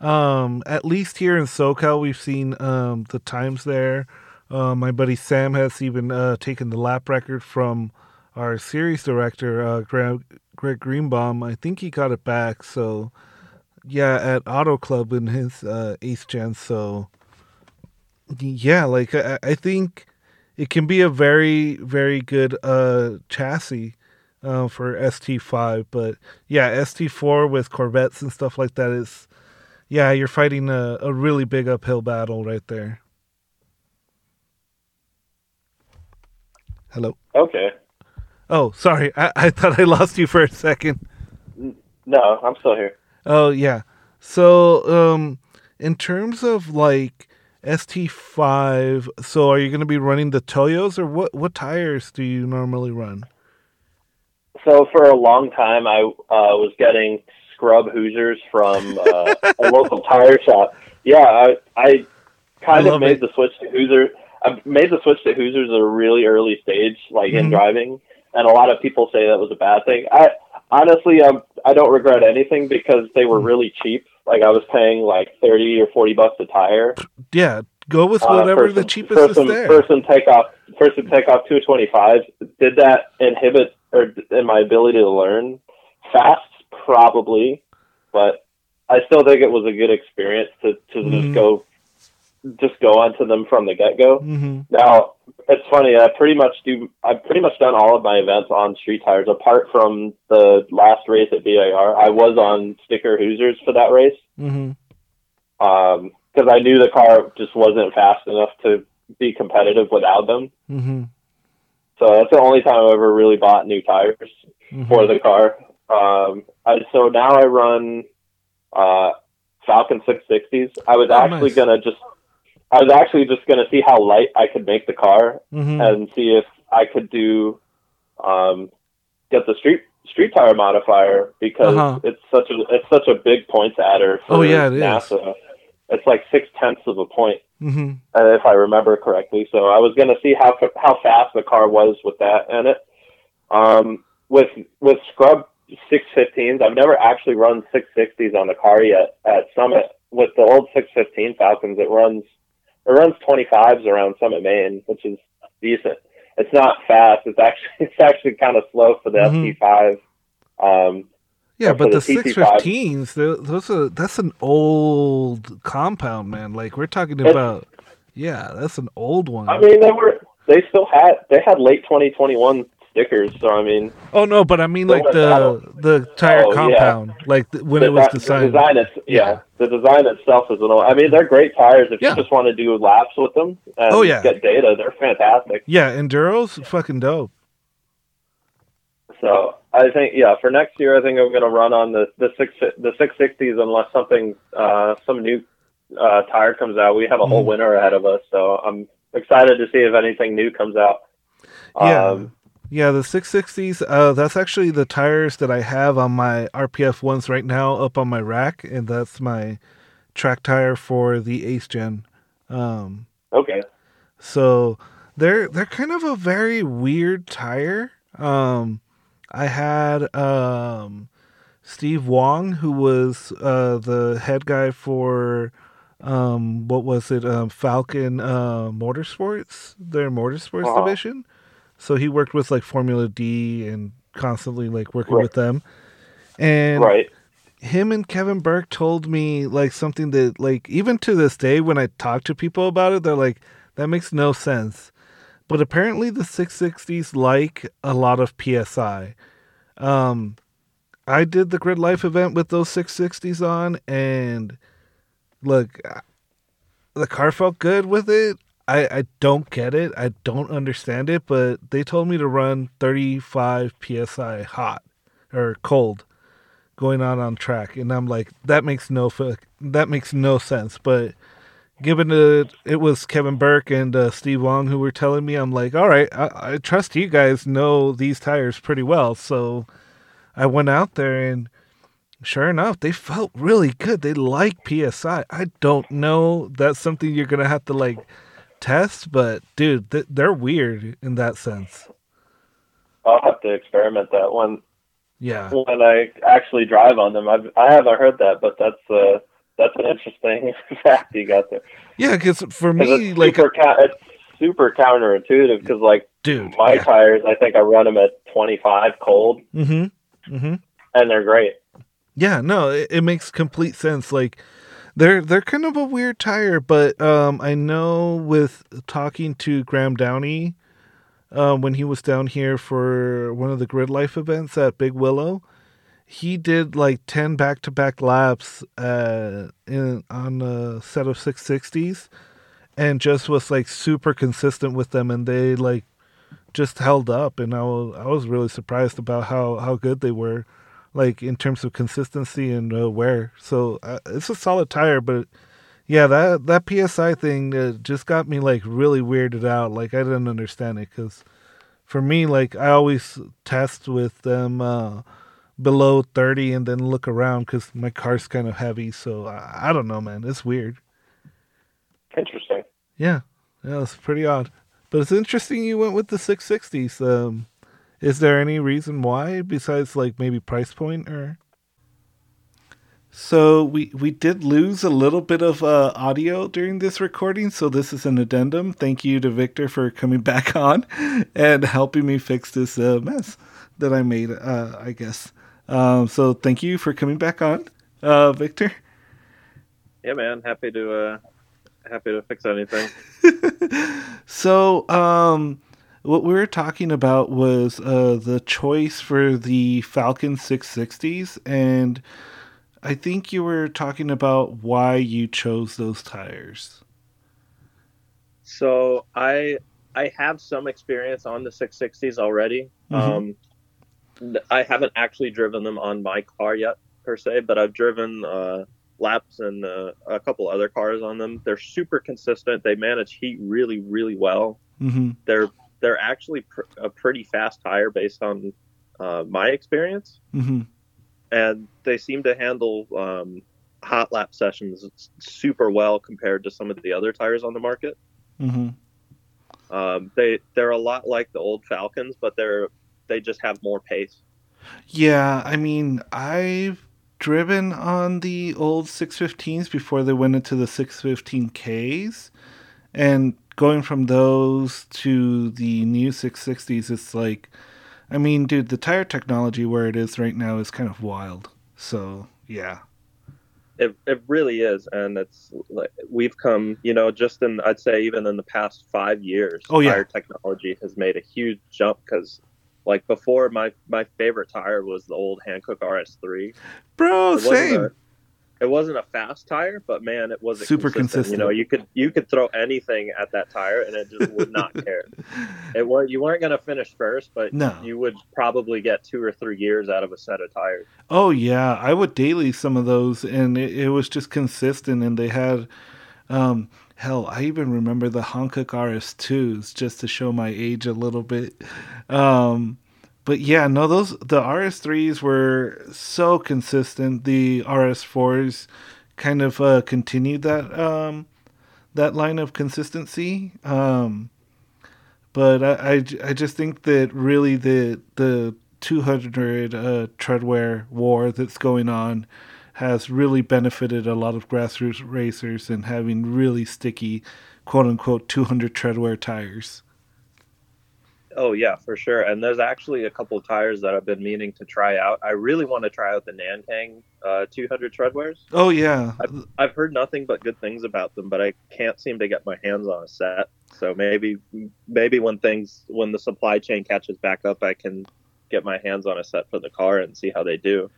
Um, at least here in SoCal, we've seen um, the times there. Uh, my buddy Sam has even uh, taken the lap record from our series director, uh, Greg, Greg Greenbaum. I think he got it back. So, yeah, at Auto Club in his uh, eighth gen. So, yeah, like I, I think it can be a very, very good uh, chassis uh, for ST5. But yeah, ST4 with Corvettes and stuff like that is, yeah, you're fighting a, a really big uphill battle right there. Hello. Okay. Oh, sorry. I, I thought I lost you for a second. No, I'm still here. Oh, yeah. So, um, in terms of like ST5, so are you going to be running the Toyos or what, what tires do you normally run? So for a long time, I uh, was getting scrub Hoosiers from uh, a local tire shop. Yeah, I, I kind I of made it. the switch to Hoosier. I made the switch to Hoosiers at a really early stage, like Mhm. in driving, and a lot of people say that was a bad thing. I honestly, um, I don't regret anything because they were Mhm. really cheap. Like I was paying like thirty or forty bucks a tire. Yeah, go with Uh, whatever the some- cheapest for is some, there. For some takeoff, for some takeoff two twenty five. Did that inhibit or in my ability to learn fast? Probably, but I still think it was a good experience to to Mhm. just go, just go onto them from the get go. hmm Now it's funny. I pretty much do. I've pretty much done all of my events on street tires, apart from the last race at VIR. I was on sticker Hoosiers for that race because I knew the car just wasn't fast enough to be competitive without them. So that's the only time I ever really bought new tires hmm for the car. Um, I, so now I run uh, Falken 660s. I was Oh, actually nice. gonna just, I was actually just gonna see how light I could make the car hmm and see if I could do um, get the street street tire modifier because Uh-huh. it's such a it's such a big points adder for Oh, yeah, it is. It's like six tenths of a point hmm uh, if I remember correctly. So I was going to see how how fast the car was with that in it. Um, with with Scrub 615s, I've never actually run 660s on the car yet at Summit. With the old 615 Falkens, it runs it runs 25s around Summit, Maine, which is decent. It's not fast. It's actually it's actually kind of slow for the Mhm. ST5. Um, Yeah, but the the six TT5. fifteens, those are that's an old compound, man. Like we're talking It's- about, yeah, that's an old one. I mean, they were they still had they had late 2021 stickers. So I mean, oh no, but I mean like the the tire Oh, yeah. compound, like the, when the, it was the designed. design is, yeah, Yeah. the design itself is an old. I mean, they're great tires if Yeah. you just want to do laps with them oh, and Oh, yeah. get data. They're fantastic. Yeah, Enduro's fucking dope. So I think yeah, for next year, I think I'm going to run on the the six the six sixties unless something uh, some new uh, tire comes out. We have a whole Mhm. winter ahead of us, so I'm excited to see if anything new comes out. Yeah. Um, Yeah, the 660s, uh, that's actually the tires that I have on my RPF ones right now up on my rack, and that's my track tire for the eighth gen. Um, okay. so they're they're kind of a very weird tire. Um, I had um, Steve Wong, who was uh, the head guy for um, what was it, um, Falken uh, Motorsports, their Motorsports Uh-huh. division. So he worked with like Formula D and constantly like working Right. with them. And Right. him and Kevin Burke told me like something that like even to this day when I talk to people about it, they're like, that makes no sense. But apparently the 660s like a lot of PSI. Um, I did the Grid Life event with those 660s on, and look, the car felt good with it. I, I don't get it. I don't understand it, but they told me to run 35 psi hot or cold going on on track, and I'm like, that makes no that makes no sense. But given it, it was Kevin Burke and uh, Steve Wong who were telling me, I'm like, all right, I, I trust you guys know these tires pretty well, so I went out there and sure enough, they felt really good. They like PSI. I don't know. That's something you're gonna have to like test, but dude, they're weird in that sense. I'll have to experiment that one. Yeah. When I actually drive on them, I've I haven't heard that, but that's uh that's an interesting fact you got there. Yeah, because for me, it's like super, it's super counterintuitive because like dude, my yeah. tires, I think I run them at 25 cold. Mm-hmm. Mm-hmm. And they're great. Yeah, no, it, it makes complete sense. Like they're they're kind of a weird tire, but um, I know with talking to Graham Downey um, when he was down here for one of the Grid Life events at Big Willow, he did like ten back to back laps uh, in on a set of six sixties, and just was like super consistent with them, and they like just held up, and I was I was really surprised about how how good they were like in terms of consistency and uh, wear. So uh, it's a solid tire, but yeah, that that PSI thing uh, just got me like really weirded out. Like I didn't understand it because for me, like I always test with them uh, below thirty and then look around because my car's kind of heavy. So I, I don't know, man. It's weird. Interesting. Yeah, yeah, it's pretty odd. But it's interesting you went with the 660s. Um, is there any reason why besides like maybe price point or? So we we did lose a little bit of uh, audio during this recording, so this is an addendum. Thank you to Victor for coming back on and helping me fix this uh, mess that I made. Uh, I guess. Um, so thank you for coming back on, uh, Victor. Yeah, man. Happy to uh, happy to fix anything. so um, what we were talking about was uh, the choice for the Falken 660s, and I think you were talking about why you chose those tires. So I I have some experience on the 660s already. Mm-hmm. Um, I haven't actually driven them on my car yet per se, but I've driven uh, laps and uh, a couple other cars on them. They're super consistent. They manage heat really, really well. Mm-hmm. They're they're actually pr- a pretty fast tire based on uh, my experience, mm-hmm. and they seem to handle um, hot lap sessions super well compared to some of the other tires on the market. Mm-hmm. Um, they they're a lot like the old Falkens, but they're they just have more pace. Yeah, I mean, I've driven on the old 615s before they went into the 615Ks, and going from those to the new 660s, it's like, I mean, dude, the tire technology where it is right now is kind of wild. So, yeah. It, it really is. And it's like we've come, you know, just in, I'd say, even in the past five years, oh, yeah. tire technology has made a huge jump because like before my my favorite tire was the old Hankook RS3. Bro, same. A, it wasn't a fast tire, but man, it was super consistent. consistent. You know, you could you could throw anything at that tire and it just would not care. It was you weren't going to finish first, but no. you would probably get two or three years out of a set of tires. Oh yeah, I would daily some of those, and it, it was just consistent. And they had, um, hell, I even remember the Hankook RS2s just to show my age a little bit. Um, but yeah, no, those the RS3s were so consistent. The RS4s kind of uh, continued that um, that line of consistency. Um, but I, I, I, just think that really the the 200 uh, treadwear war that's going on has really benefited a lot of grassroots racers and having really sticky quote unquote 200 treadwear tires. Oh yeah, for sure. And there's actually a couple of tires that I've been meaning to try out. I really want to try out the Nankang uh, 200 treadwears. Oh yeah, I've, I've heard nothing but good things about them, but I can't seem to get my hands on a set. So maybe maybe when things when the supply chain catches back up, I can get my hands on a set for the car and see how they do.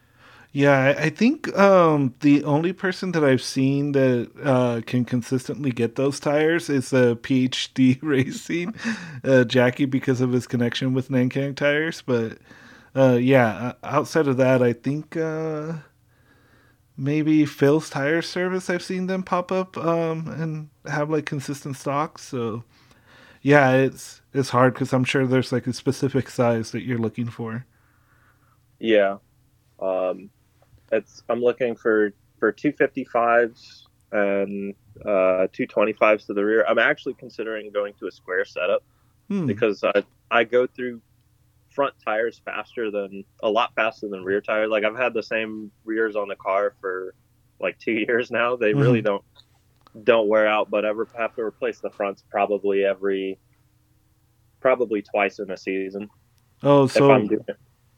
Yeah, I think um, the only person that I've seen that uh, can consistently get those tires is a PhD Racing, uh, Jackie, because of his connection with Nankang tires. But uh, yeah, outside of that, I think uh, maybe Phil's Tire Service. I've seen them pop up um, and have like consistent stocks. So yeah, it's it's hard because I'm sure there's like a specific size that you're looking for. Yeah. Um, it's I'm looking for for 255s and uh, 225s to the rear. I'm actually considering going to a square setup hmm. because I I go through front tires faster than a lot faster than rear tires. Like I've had the same rears on the car for like two years now. They mm really don't don't wear out, but I have to replace the fronts probably every probably twice in a season. Oh, so if I'm doing,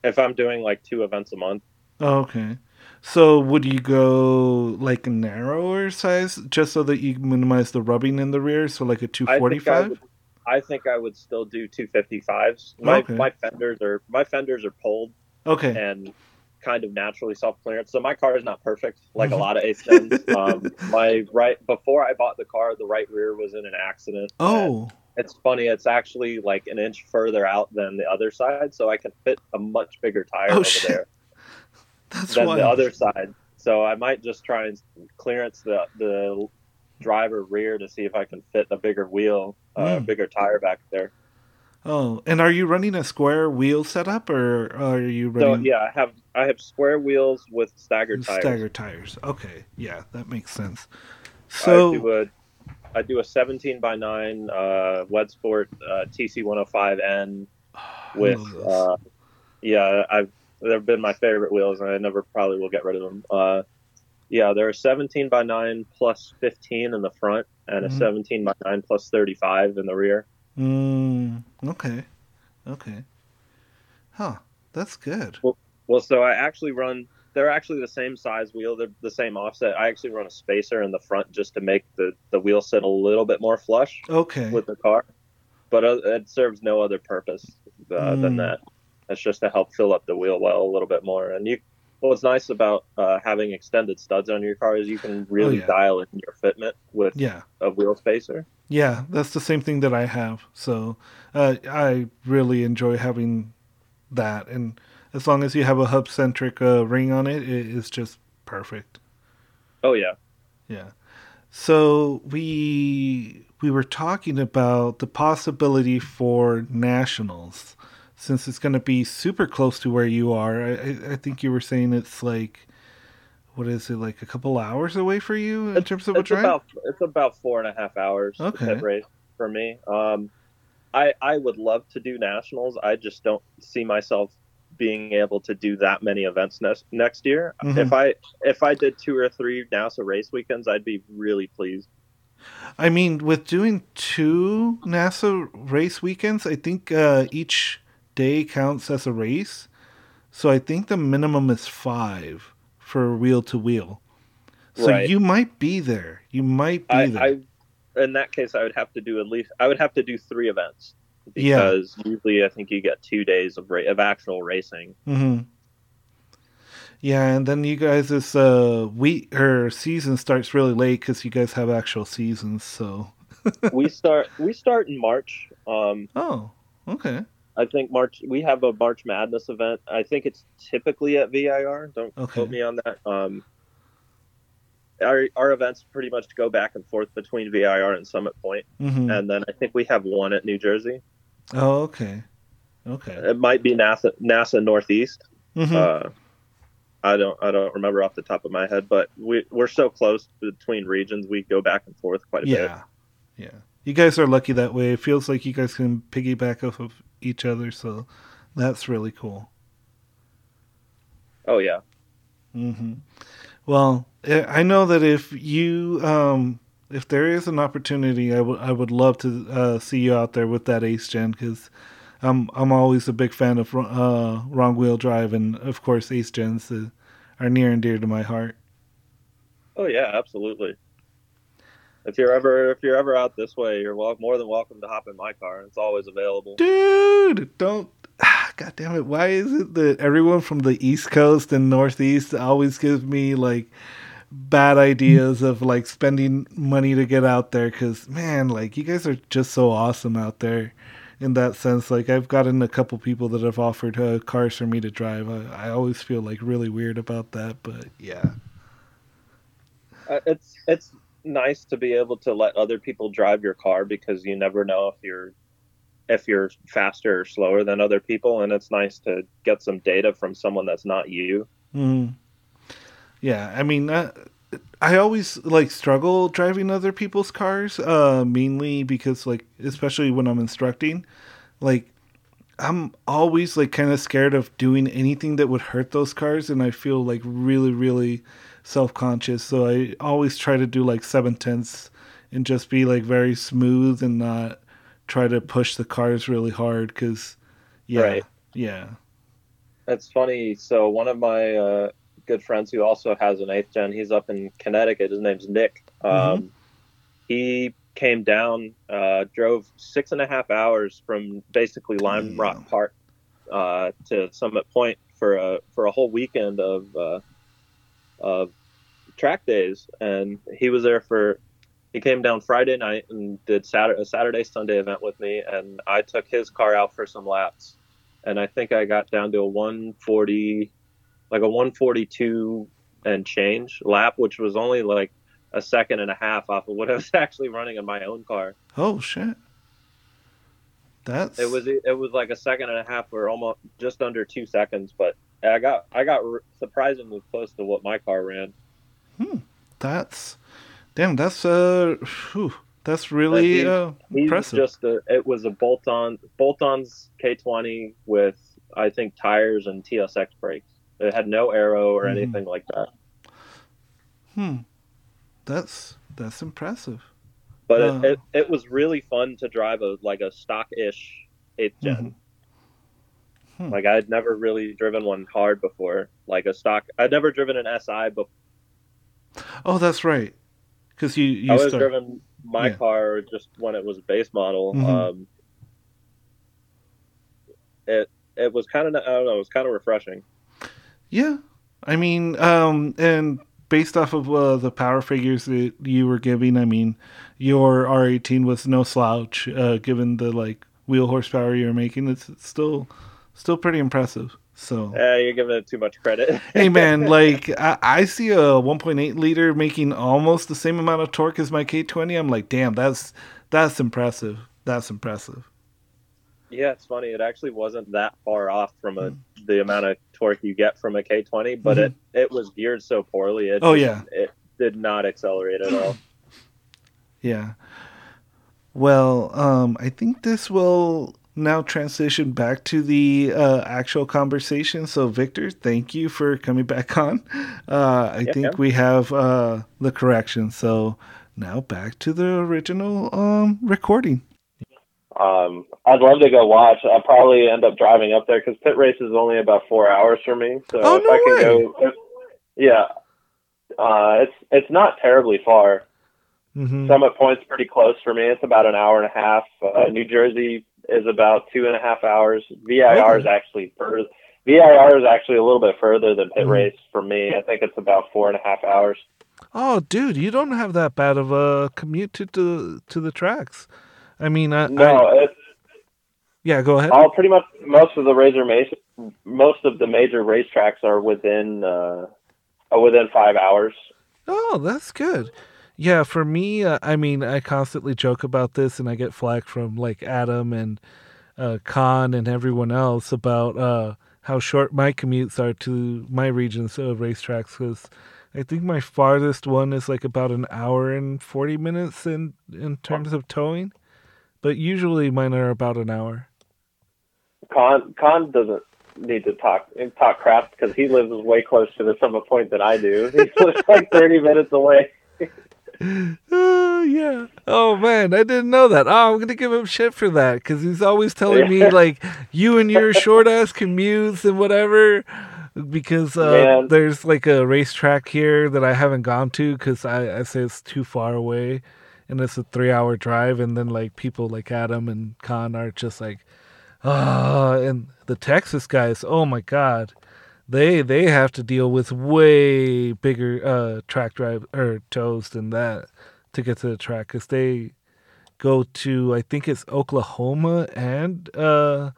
if I'm doing like two events a month. Oh, okay. So would you go like a narrower size just so that you minimize the rubbing in the rear? So like a 245? I think I would still do 255s. My okay. my fenders are my fenders are pulled. Okay. And kind of naturally self clearance. So my car is not perfect, like a mm-hmm. lot of A10s. um, my right before I bought the car, the right rear was in an accident. Oh. It's funny. It's actually like an inch further out than the other side, so I can fit a much bigger tire oh, over shit. there. That's than wild. the other side. So I might just try and clearance the the driver rear to see if I can fit a bigger wheel, a uh, mm. bigger tire back there. Oh, and are you running a square wheel setup, or are you running? So yeah, I have I have square wheels with staggered tires. Staggered tires. Okay, yeah, that makes sense. So I do a, I do a 17 by 9 uh, Wedsport uh, TC 105N with uh, yeah, I've they've been my favorite wheels, and I never probably will get rid of them. Uh, yeah, they're a 17 by 9 plus 15 in the front, and a mm-hmm. 17 by 9 plus 35 in the rear. Mm, okay, okay, huh? That's good. Well, well, so I actually run. They're actually the same size wheel. They're the same offset. I actually run a spacer in the front just to make the the wheel sit a little bit more flush. Okay. With the car, but uh, it serves no other purpose uh, mm. than that. That's just to help fill up the wheel well a little bit more. And you, what's nice about uh, having extended studs on your car is you can really oh, yeah. dial in your fitment with yeah. a wheel spacer. Yeah, that's the same thing that I have. So uh, I really enjoy having that, and as long as you have a hub centric uh, ring on it, it is just perfect. Oh yeah, yeah. So we we were talking about the possibility for nationals since it's going to be super close to where you are. I, I think you were saying it's like, what is it, like a couple hours away for you in it's, terms of a drive? About, it's about four and a half hours. Okay. Race for me. Um, I I would love to do nationals. I just don't see myself being able to do that many events next next year. Mm-hmm. If I if I did two or three NASA race weekends, I'd be really pleased. I mean, with doing two NASA race weekends, I think uh, each day counts as a race. So I think the minimum is five for wheel to wheel. So right. you might be there. You might be I, there. I, in that case, I would have to do at least. I would have to do three events because yeah. usually I think you get two days of ra- of actual racing. Mm-hmm. Yeah, and then you guys' this uh, week or season starts really late because you guys have actual seasons. So we start we start in March. Um, oh, okay. I think March we have a March Madness event. I think it's typically at VIR. Don't okay. quote me on that. Um, our our events pretty much go back and forth between VIR and Summit Point, mm-hmm. and then I think we have one at New Jersey. Oh, okay, okay. It might be NASA NASA Northeast. Mm-hmm. Uh, I don't I don't remember off the top of my head, but we we're so close between regions. We go back and forth quite a yeah. bit. Yeah, yeah. You guys are lucky that way. It feels like you guys can piggyback off of each other, so that's really cool. Oh yeah. Mm-hmm. Well, I know that if you, um, if there is an opportunity, I would I would love to uh, see you out there with that eighth gen because I'm I'm always a big fan of uh, wrong wheel drive, and of course eighth gens uh, are near and dear to my heart. Oh yeah, absolutely. If you're ever if you're ever out this way, you're more than welcome to hop in my car. It's always available. Dude, don't. God damn it! Why is it that everyone from the East Coast and Northeast always gives me like bad ideas of like spending money to get out there? Because man, like you guys are just so awesome out there in that sense. Like I've gotten a couple people that have offered uh, cars for me to drive. I, I always feel like really weird about that, but yeah. Uh, it's it's nice to be able to let other people drive your car because you never know if you're if you're faster or slower than other people. And it's nice to get some data from someone that's not you. Mm. yeah i mean uh, i always like struggle driving other people's cars uh mainly because like especially when i'm instructing like i'm always like kind of scared of doing anything that would hurt those cars. And i feel like really really self-conscious. So i always try to do like seven tenths and just be like very smooth and not try to push the cars really hard because yeah right. yeah. That's funny. So one of my uh, good friends who also has an eighth gen he's up in connecticut. His name's nick. Um, mm-hmm. he came down uh, drove six and a half hours from basically lime rock park uh, to summit point for a for a whole weekend of uh, of track days and he was there for he came down Friday night and did Saturday, a Saturday Sunday event with me, and I took his car out for some laps, and I think I got down to a 140, like a 142 and change lap, which was only like a second and a half off of what I was actually running in my own car. Oh shit! That's it was it was like a second and a half or almost just under two seconds, but I got I got surprisingly close to what my car ran. Hmm, that's Damn, that's uh, whew, that's really uh, impressive. Just a, it was a bolt-on, bolt-ons K20 with I think tires and TSX brakes. It had no aero or mm. anything like that. Hmm, that's that's impressive. But uh, it, it, it was really fun to drive a like a stock-ish eighth gen. Mm-hmm. Hmm. Like I'd never really driven one hard before, like a stock. I'd never driven an SI before. Oh, that's right because you, you I was start... driven my yeah. car just when it was a base model. Mm-hmm. Um, it it was kind of I don't know it was kind of refreshing. Yeah, I mean, um, and based off of uh, the power figures that you were giving, I mean, your R18 was no slouch. Uh, given the like wheel horsepower you're making, it's, it's still still pretty impressive. So yeah, you're giving it too much credit. hey man, like I, I, see a 1.8 liter making almost the same amount of torque as my K20. I'm like, damn, that's that's impressive. That's impressive. Yeah, it's funny. It actually wasn't that far off from a, mm. the amount of torque you get from a K20, but mm-hmm. it it was geared so poorly. It oh yeah, it did not accelerate at all. yeah. Well, um, I think this will now transition back to the uh, actual conversation. So, Victor, thank you for coming back on. Uh, I yeah, think yeah. we have uh, the correction. So, now back to the original um, recording. Um, I'd love to go watch. I'll probably end up driving up there because Pitt Race is only about four hours for me. So oh, if no I can way. go, if, yeah, uh, it's it's not terribly far. Mm-hmm. Summit Point's pretty close for me. It's about an hour and a half. Uh, New Jersey is about two and a half hours. VIR is actually further. VIR is actually a little bit further than pit mm-hmm. race for me. I think it's about four and a half hours. Oh, dude, you don't have that bad of a commute to to, to the tracks. I mean, I, no, I, yeah, go ahead. All pretty much most of the razor most of the major racetracks are within uh, within five hours. Oh, that's good. Yeah, for me, uh, I mean, I constantly joke about this, and I get flack from like Adam and uh, Khan and everyone else about uh, how short my commutes are to my regions of racetracks. Because I think my farthest one is like about an hour and forty minutes in in terms of towing, but usually mine are about an hour. Khan Khan doesn't need to talk talk crap because he lives way closer to the summit point than I do. He's like thirty minutes away. Uh, yeah. Oh man, I didn't know that. Oh, I'm gonna give him shit for that because he's always telling me like you and your short ass commutes and whatever. Because uh, there's like a racetrack here that I haven't gone to because I, I say it's too far away, and it's a three hour drive. And then like people like Adam and Khan are just like, ah, oh, and the Texas guys. Oh my god they they have to deal with way bigger uh, track drive or toes than that to get to the track because they go to I think it's Oklahoma and uh,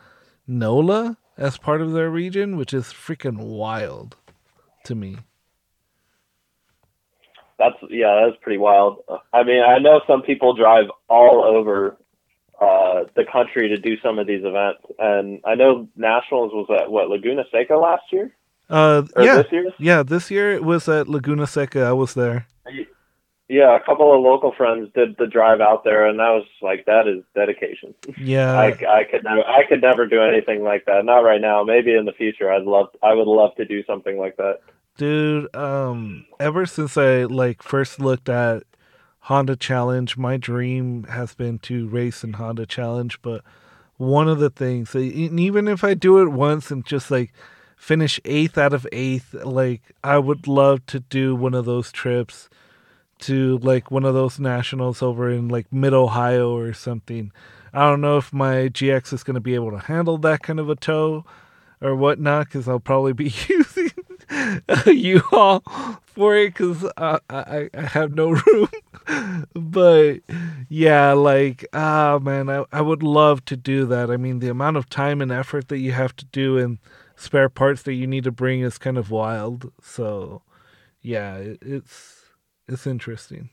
NOLA as part of their region, which is freaking wild to me. That's yeah, that's pretty wild. I mean, I know some people drive all over uh, the country to do some of these events, and I know nationals was at what Laguna Seca last year. Uh, yeah, this yeah, this year it was at Laguna Seca. I was there. Yeah, a couple of local friends did the drive out there, and that was like that is dedication. Yeah, I, I could never, I could never do anything like that. Not right now. Maybe in the future, I'd love, I would love to do something like that. Dude, um, ever since I like first looked at Honda Challenge, my dream has been to race in Honda Challenge. But one of the things, even if I do it once and just like finish eighth out of eighth. Like, I would love to do one of those trips to like one of those nationals over in like mid Ohio or something. I don't know if my GX is going to be able to handle that kind of a tow or whatnot because I'll probably be using a U-Haul for it because I, I, I have no room. but yeah, like, ah, man, I, I would love to do that. I mean, the amount of time and effort that you have to do and spare parts that you need to bring is kind of wild. So, yeah, it's it's interesting.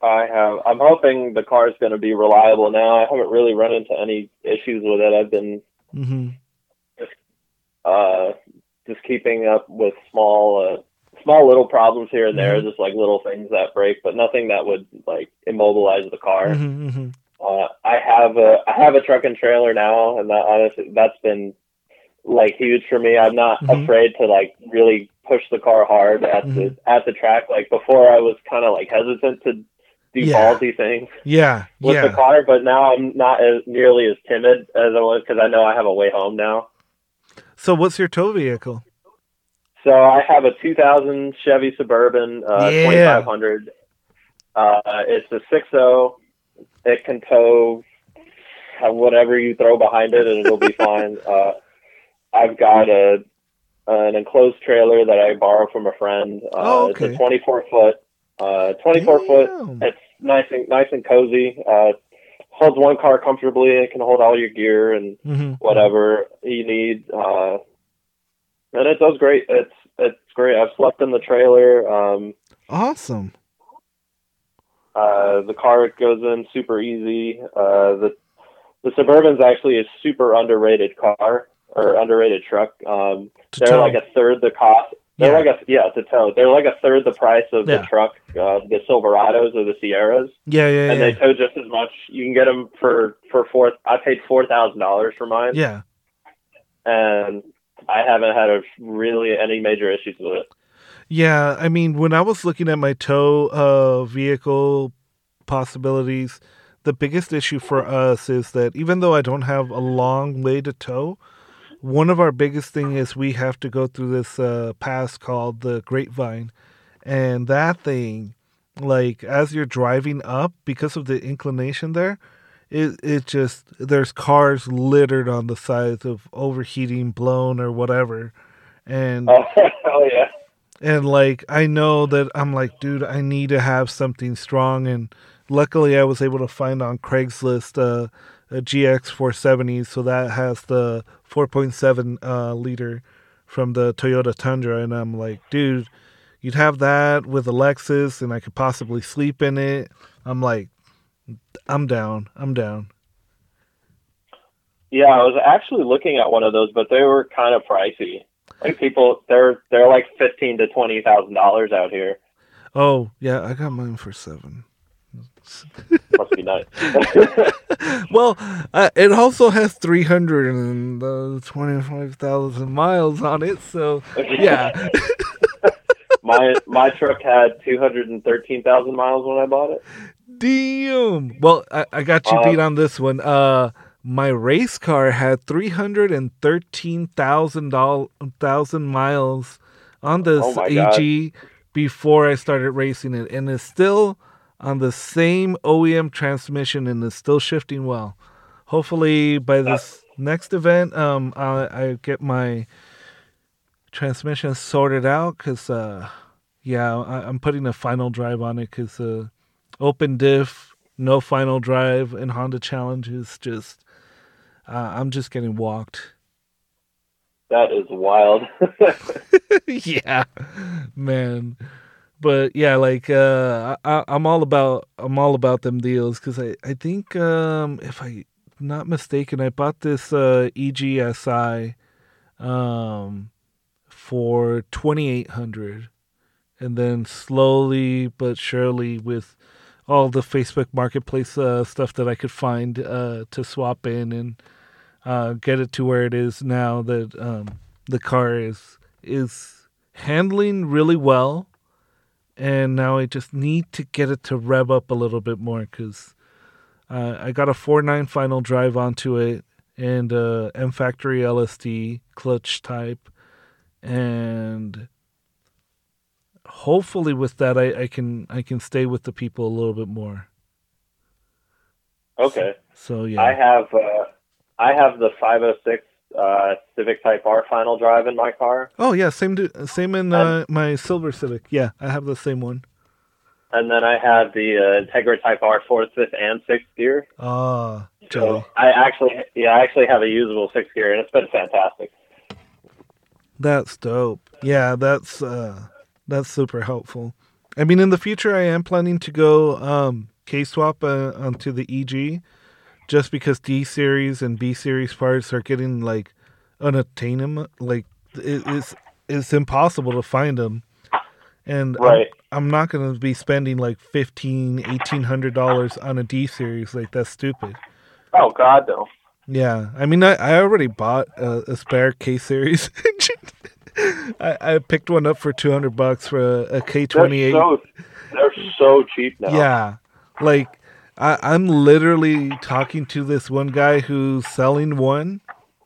I have. I'm hoping the car is going to be reliable now. I haven't really run into any issues with it. I've been mm-hmm. just uh, just keeping up with small uh, small little problems here and there, mm-hmm. just like little things that break, but nothing that would like immobilize the car. Mm-hmm, mm-hmm. uh, I have a I have a truck and trailer now, and that honestly that's been like huge for me. I'm not mm-hmm. afraid to like really push the car hard at mm-hmm. the at the track. Like before, I was kind of like hesitant to do yeah. ballsy things. Yeah, with yeah. the car, but now I'm not as nearly as timid as I was because I know I have a way home now. So, what's your tow vehicle? So I have a 2000 Chevy Suburban uh, yeah. 2500. Uh, it's a 6.0. It can tow whatever you throw behind it, and it'll be fine. Uh, I've got a an enclosed trailer that I borrow from a friend. Uh, oh, okay. It's a 24 foot. Uh, 24 Damn. foot. It's nice and nice and cozy. Uh, holds one car comfortably. It can hold all your gear and mm-hmm. whatever you need. Uh, and it does great. It's it's great. I've slept in the trailer. Um, awesome. Uh, the car goes in super easy. Uh, the the Suburban's actually a super underrated car or underrated truck. Um, they're tow. like a third the cost. They're yeah. like a yeah to tow. They're like a third the price of yeah. the truck, uh, the Silverados or the Sierras. Yeah, yeah, and yeah. they tow just as much. You can get them for for four. I paid four thousand dollars for mine. Yeah, and I haven't had a, really any major issues with it. Yeah, I mean, when I was looking at my tow uh, vehicle possibilities, the biggest issue for us is that even though I don't have a long way to tow, one of our biggest thing is we have to go through this uh, pass called the Grapevine, and that thing, like as you're driving up, because of the inclination there, it it just there's cars littered on the sides of overheating, blown or whatever, and oh, oh yeah, and like I know that I'm like, dude, I need to have something strong, and luckily I was able to find on Craigslist uh, GX 470, so that has the 4.7 uh, liter from the Toyota Tundra, and I'm like, dude, you'd have that with a Lexus, and I could possibly sleep in it. I'm like, I'm down. I'm down. Yeah, I was actually looking at one of those, but they were kind of pricey. Like people, they're they're like fifteen to twenty thousand dollars out here. Oh yeah, I got mine for seven. Must be nice. well, uh, it also has 325,000 miles on it, so yeah. my my truck had two hundred and thirteen thousand miles when I bought it. Damn. Well, I, I got you beat on this one. Uh, my race car had three hundred and thirteen thousand thousand miles on this Oh AG before I started racing it, and it's still on the same OEM transmission and it's still shifting well. Hopefully, by this next event, um, I, I get my transmission sorted out because, uh, yeah, I, I'm putting a final drive on it because uh, open diff, no final drive, and Honda Challenge is just, uh, I'm just getting walked. That is wild. yeah, man. But yeah, like uh, I, I'm all about I'm all about them deals because I I think um, if I'm not mistaken, I bought this uh, EGSI um, for twenty eight hundred, and then slowly but surely with all the Facebook Marketplace uh, stuff that I could find uh, to swap in and uh, get it to where it is now that um, the car is is handling really well and now I just need to get it to rev up a little bit more because uh, I got a 4.9 final drive onto it and uh, M Factory LSD clutch type, and hopefully with that I, I can I can stay with the people a little bit more. Okay. So yeah, I have uh, I have the 506 uh, Civic Type R final drive in my car, oh yeah, same do, same in uh, my Silver Civic. Yeah, I have the same one. and then I have the uh, Integra Type R fourth, fifth, and sixth gear. Ah, So I actually, yeah, I actually have a usable sixth gear, and it's been fantastic. that's dope. Yeah, that's uh, that's super helpful. I mean, in the future, I am planning to go um, K swap uh, onto the EG, just because D series and B series parts are getting like unattainable. Like it, it's it's impossible to find them, and I'm- I'm, not going to be spending like fifteen, eighteen hundred dollars on a D series. Like that's stupid. Oh God, no. Yeah, I mean, I, I already bought a, a spare K series engine. I, I picked one up for two hundred bucks for a, K twenty eight. they're so cheap now. Yeah, like I, I'm literally talking to this one guy who's selling one,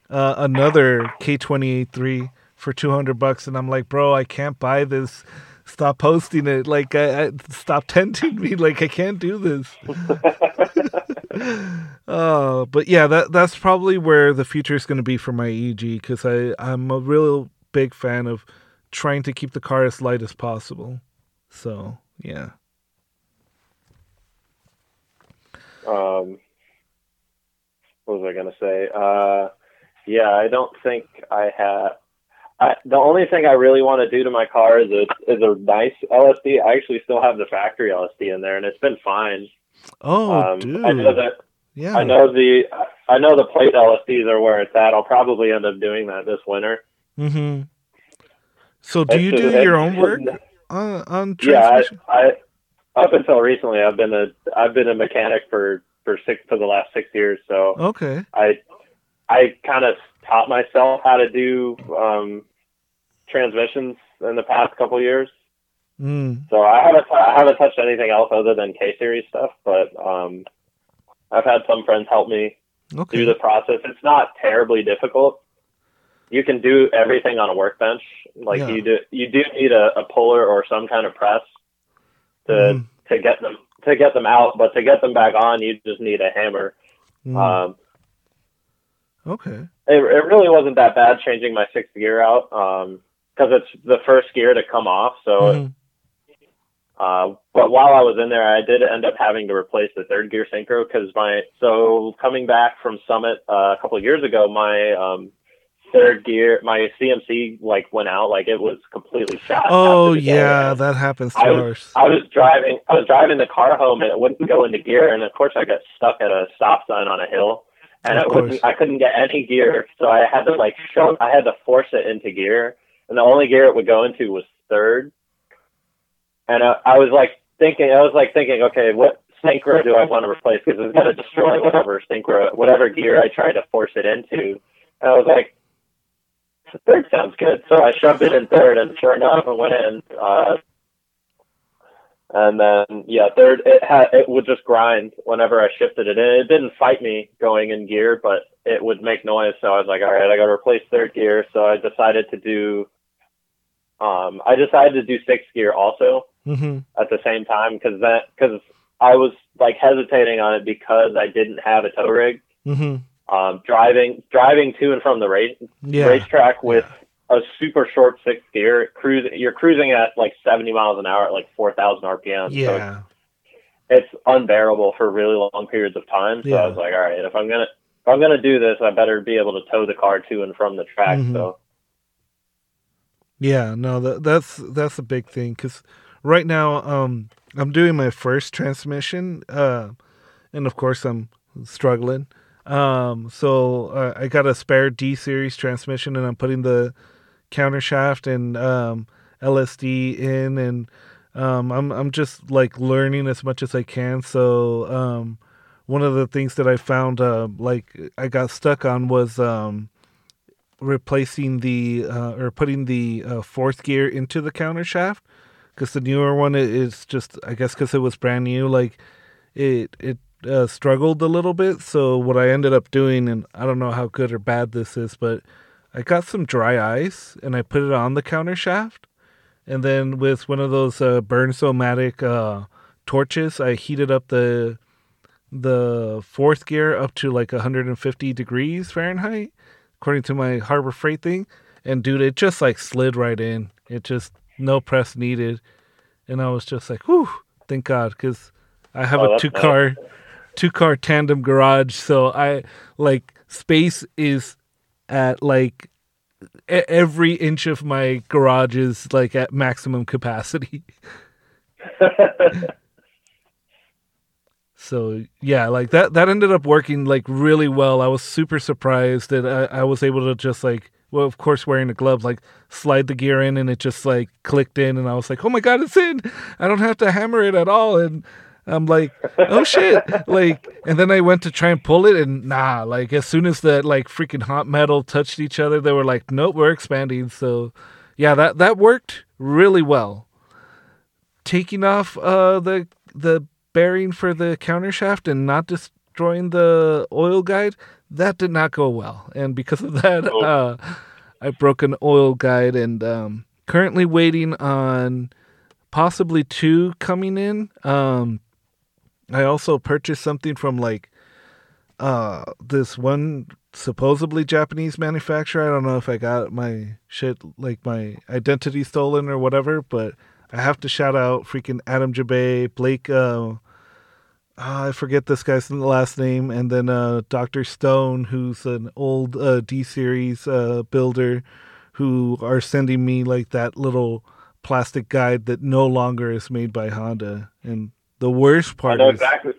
uh, another K twenty eight three for two hundred bucks, and I'm like, bro, I can't buy this. Stop posting it. Like, I, I stop tempting me. Like, I can't do this. uh, but yeah, that that's probably where the future is going to be for my EG because I I'm a real big fan of trying to keep the car as light as possible. So yeah. Um, what was I gonna say? Uh, yeah, I don't think I have. I, the only thing I really want to do to my car is a is a nice LSD. I actually still have the factory LSD in there, and it's been fine. Oh, um, dude. I know that yeah. I know the I know the plate LSDs are where it's at. I'll probably end up doing that this winter. Mm-hmm. So do It's you do your own work on on Yeah, transmission? I, I up until recently, I've been a I've been a mechanic for for six for the last six years. So okay. I I kind of taught myself how to do um, transmissions in the past couple years. Mm. So I haven't I haven't touched anything else other than K series stuff, but um, I've had some friends help me Okay. do the process. It's not terribly difficult. You can do everything on a workbench. Like Yeah. you do, you do need a, a puller or some kind of press to Mhm. to get them to get them out. But to get them back on, you just need a hammer. Mm. Um, okay. it, it really wasn't that bad changing my sixth gear out because it's the first gear to come off. So, Mhm. uh, but while I was in there, I did end up having to replace the third gear synchro because my so coming back from Summit uh, a couple of years ago, my um, third gear, my CMC like went out, like it was completely shot. Oh yeah, that happens to I was. I was driving. I was driving the car home, and it wouldn't go into gear. And of course, I got stuck at a stop sign on a hill, and it wouldn't, I couldn't get any gear. So I had to like show. I had to force it into gear, and the only gear it would go into was third. And I, I was like thinking. I was like thinking, okay, what synchro do I want to replace? Because it's going to destroy whatever synchro, whatever gear I try to force it into. And I was like, third sounds good. So I shoved it in third, and sure enough, it went in. Uh, and then yeah, third it had it would just grind whenever I shifted it in. It didn't fight me going in gear, but it would make noise. So I was like, all right, I got to replace third gear. So I decided to do. Um, I decided to do sixth gear also mm-hmm. at the same time because that because I was like hesitating on it because I didn't have a tow rig. Mm-hmm. Um, driving driving to and from the race Yeah. racetrack with a super short sixth gear cruising you're cruising at like 70 miles an hour at like 4000 rpm so Yeah. it's unbearable for really long periods of time so Yeah. i was like all right if i'm gonna if i'm gonna do this i better be able to tow the car to and from the track Mhm. so Yeah, no, that that's that's a big thing because right now, um, I'm doing my first transmission, uh, and of course I'm struggling. Um, so uh, I got a spare D series transmission, and I'm putting the counter shaft and um, LSD in, and um, I'm I'm just like learning as much as I can. So um, one of the things that I found, uh, like I got stuck on, was um, replacing the uh, or putting the uh, fourth gear into the counter shaft because the newer one is just I guess because it was brand new like it it uh, struggled a little bit so what I ended up doing and I don't know how good or bad this is but I got some dry ice and I put it on the counter shaft and then with one of those uh, Bernzomatic uh, torches I heated up the the fourth gear up to like 150 degrees Fahrenheit according to my Harbor Freight thing. And dude, it just like slid right in. It just no press needed, and I was just like, "Whew, thank God," because I have Oh, a two car, two car tandem garage, so I like space is at like every inch of my garage is like at maximum capacity. So yeah, like that that ended up working like really well. I was super surprised that I, I was able to just like well, of course wearing the gloves, like slide the gear in and it just like clicked in and I was like, Oh my god, it's in. I don't have to hammer it at all and I'm like, oh shit. Like and then I went to try and pull it and nah, like as soon as that like freaking hot metal touched each other, they were like, Nope, we're expanding. So yeah, that that worked really well. Taking off uh the the bearing for the counter shaft and not destroying the oil guide, that did not go well. And because of that, Oh. uh, I broke an oil guide and um, currently waiting on possibly two coming in. Um, I also purchased something from like uh, this one supposedly Japanese manufacturer. I don't know if I got my shit like my identity stolen or whatever, but I have to shout out freaking Adam Jabe, Blake. Uh, ah, I forget this guy's last name, and then uh, Doctor Stone, who's an old uh, D series uh, builder, who are sending me like that little plastic guide that no longer is made by Honda. And the worst i part know is, exactly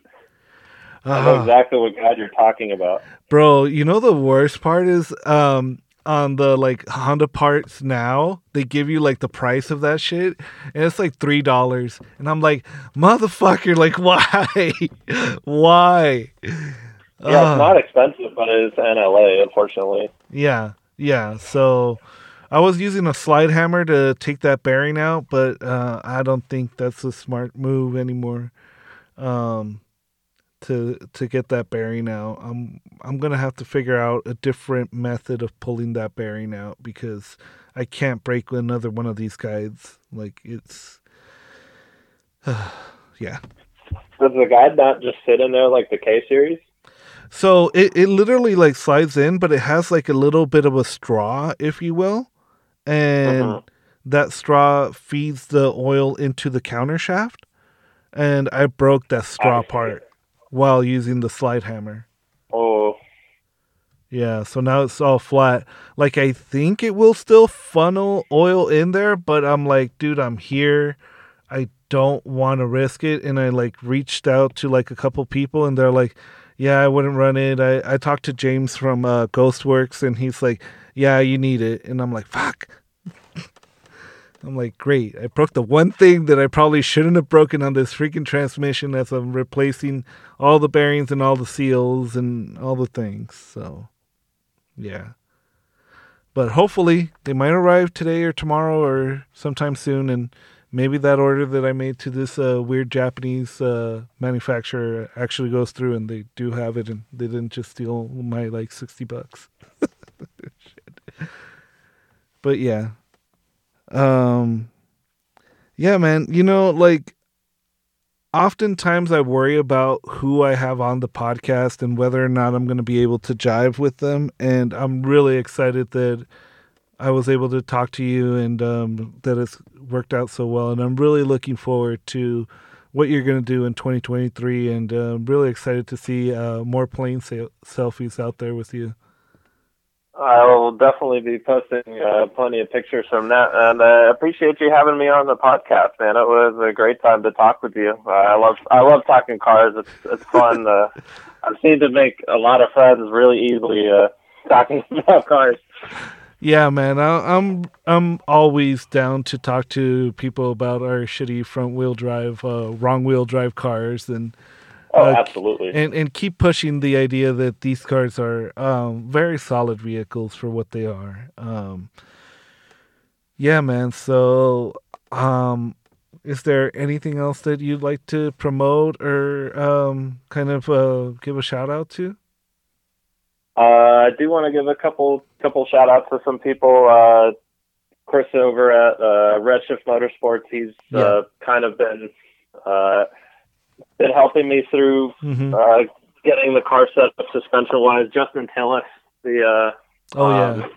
i know Ah. exactly what god you're talking about bro, you know the worst part is um on the like Honda parts now, they give you like the price of that shit, and it's like three dollars, and I'm like, motherfucker, like why, why? yeah Ah. it's not expensive but it is nla unfortunately Yeah, yeah. So I was using a slide hammer to take that bearing out, but uh, I don't think that's a smart move anymore. Um, to to get that bearing out, I'm I'm gonna have to figure out a different method of pulling that bearing out because I can't break another one of these guides. Like it's, yeah. does the guide not just sit in there like the k series So it, it literally like slides in, but it has like a little bit of a straw, if you will. And Mhm. that straw feeds the oil into the counter shaft. And I broke that straw I part while using the slide hammer. oh Yeah, so now it's all flat. Like I think it will still funnel oil in there, but I'm like, dude, I'm here. I don't want to risk it. And I like reached out to like a couple people and they're like, yeah, I wouldn't run it. I, I talked to James from uh, Ghostworks and he's like, yeah, you need it. And I'm like, fuck. I'm like, great. I broke the one thing that I probably shouldn't have broken on this freaking transmission as I'm replacing all the bearings and all the seals and all the things. So, yeah. but hopefully they might arrive today or tomorrow or sometime soon, and maybe that order that I made to this uh, weird Japanese uh, manufacturer actually goes through, and they do have it, and they didn't just steal my like sixty bucks. but yeah, um, yeah, man. You know, like oftentimes I worry about who I have on the podcast and whether or not I'm going to be able to jive with them. And I'm really excited that I was able to talk to you and um, that it's worked out so well. And I'm really looking forward to what you're going to do in 2023. And uh, I'm really excited to see uh, more plane selfies out there with you. I will definitely be posting uh, plenty of pictures from that, and I uh, appreciate you having me on the podcast, man. It was a great time to talk with you. Uh, I love I love talking cars. It's it's fun. uh, I seem to make a lot of friends really easily uh, talking about cars. Yeah, man. I, I'm I'm always down to talk to people about our shitty front wheel drive, uh, wrong wheel drive cars, and Oh, uh, absolutely. And and keep pushing the idea that these cars are um, very solid vehicles for what they are. Um, yeah, man. So, um, is there anything else that you'd like to promote or um, kind of uh, give a shout out to? Uh, I do want to give a couple couple shout outs to some people. Uh, Chris over at uh, Redshift Motorsports, he's yeah. uh, kind of been uh, been helping me through mm-hmm. uh, getting the car set up suspension wise. Justin Tillis, the uh, oh um, yeah,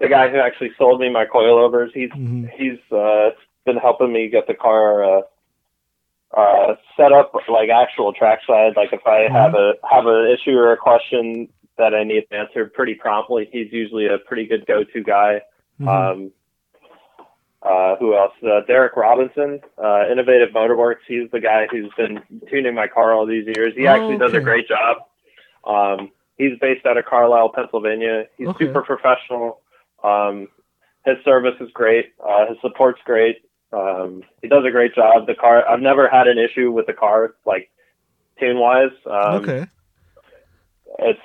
the guy who actually sold me my coilovers. He's mm-hmm. he's uh, been helping me get the car uh, uh, set up like actual trackside. Like if I mm-hmm. have a have an issue or a question that I need answered pretty promptly, he's usually a pretty good go to guy. Mm-hmm. Um, uh, who else? Uh, Derek Robinson, uh, Innovative Motorworks. He's the guy who's been tuning my car all these years. He actually okay. does a great job. Um, he's based out of Carlisle, Pennsylvania. He's okay. super professional. Um, his service is great. Uh, his support's great. Um, he does a great job. The car, I've never had an issue with the car, like tune wise. Um, okay. It's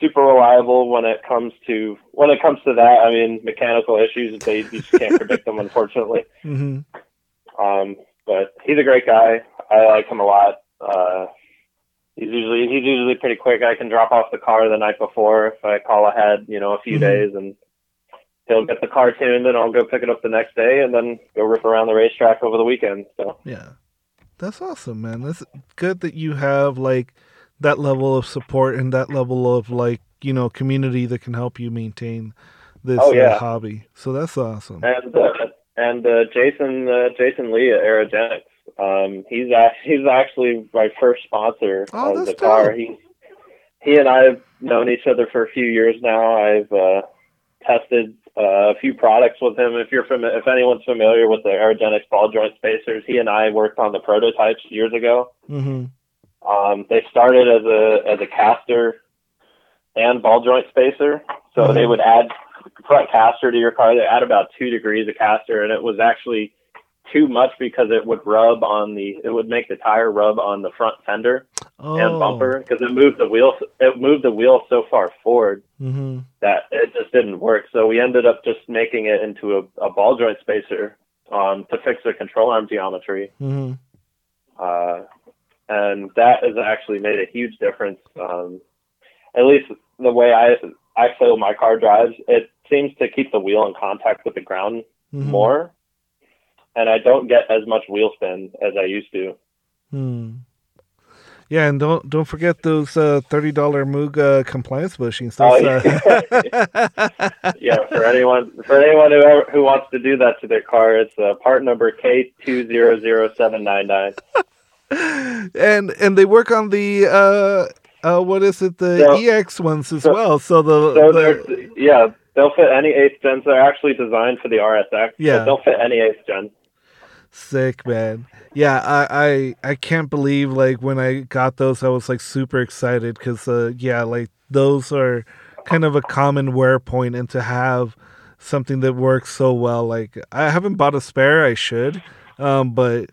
super reliable when it comes to when it comes to that. I mean, mechanical issues they you just can't predict them, unfortunately. Mm-hmm. Um, but he's a great guy. I like him a lot. Uh, he's usually he's usually pretty quick. I can drop off the car the night before if I call ahead, you know, a few mm-hmm. days, and he'll get the car tuned, and I'll go pick it up the next day, and then go rip around the racetrack over the weekend. So yeah, that's awesome, man. That's good that you have like that level of support and that level of like you know community that can help you maintain this oh, yeah. uh, hobby. So that's awesome. And uh, and uh, Jason uh, Jason Lee at Aerogenics, um, he's a, he's actually my first sponsor oh, of the dope. car. He he and I have known each other for a few years now. I've uh, tested uh, a few products with him. If you're fam- if anyone's familiar with the Aerogenics ball joint spacers, he and I worked on the prototypes years ago. Mm-hmm. Um, they started as a as a caster and ball joint spacer, so mm-hmm. they would add front caster to your car. They add about two degrees of caster, and it was actually too much because it would rub on the it would make the tire rub on the front fender oh. and bumper because it moved the wheel it moved the wheel so far forward mm-hmm. that it just didn't work. So we ended up just making it into a, a ball joint spacer um, to fix the control arm geometry. Mm-hmm. Uh, and that has actually made a huge difference. Um, at least the way I I feel my car drives, it seems to keep the wheel in contact with the ground mm-hmm. more, and I don't get as much wheel spin as I used to. Hmm. Yeah, and don't don't forget those uh, thirty dollar Muga compliance bushings. Those, oh, yeah. Uh... yeah, for anyone for anyone who who wants to do that to their car, it's uh, part number K two zero zero seven nine nine. And and they work on the uh uh what is it the so, EX ones as so, well. So the, so the yeah they'll fit any eighth gens. They're actually designed for the RSX. Yeah, they'll fit any eighth gen. Sick man. Yeah, I, I I can't believe like when I got those, I was like super excited because uh yeah like those are kind of a common wear point and to have something that works so well like i haven't bought a spare i should um but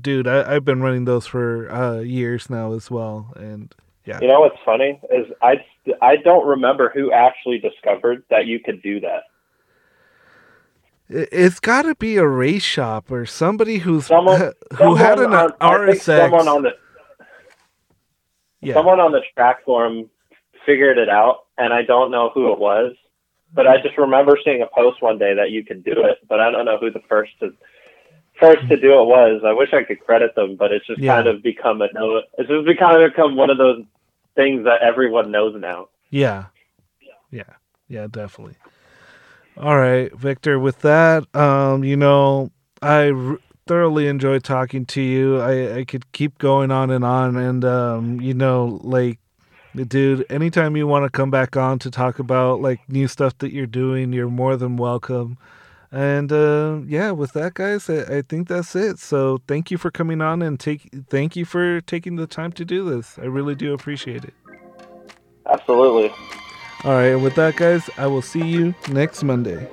dude, I, have been running those for uh, years now as well, and yeah. You know what's funny is I I don't remember who actually discovered that you could do that. It's got to be a race shop or somebody who's someone, who someone had an on, RSX. Someone on the yeah. someone on the track forum figured it out, and I don't know who it was, but I just remember seeing a post one day that you could do it, but I don't know who the first to first to do it was. I wish I could credit them, but it's just Yeah. kind of become a no. It's just become become one of those things that everyone knows now. Yeah. Yeah. Yeah, definitely. All right, Victor, with that, um, you know, I r- thoroughly enjoyed talking to you. I, I could keep going on and on. And, um, you know, like, dude, anytime you want to come back on to talk about like new stuff that you're doing, you're more than welcome. And uh, yeah, with that, guys, I, I, think that's it. So thank you for coming on and take thank you for taking the time to do this. I really do appreciate it. Absolutely. All right, and with that, guys, I will see you next Monday.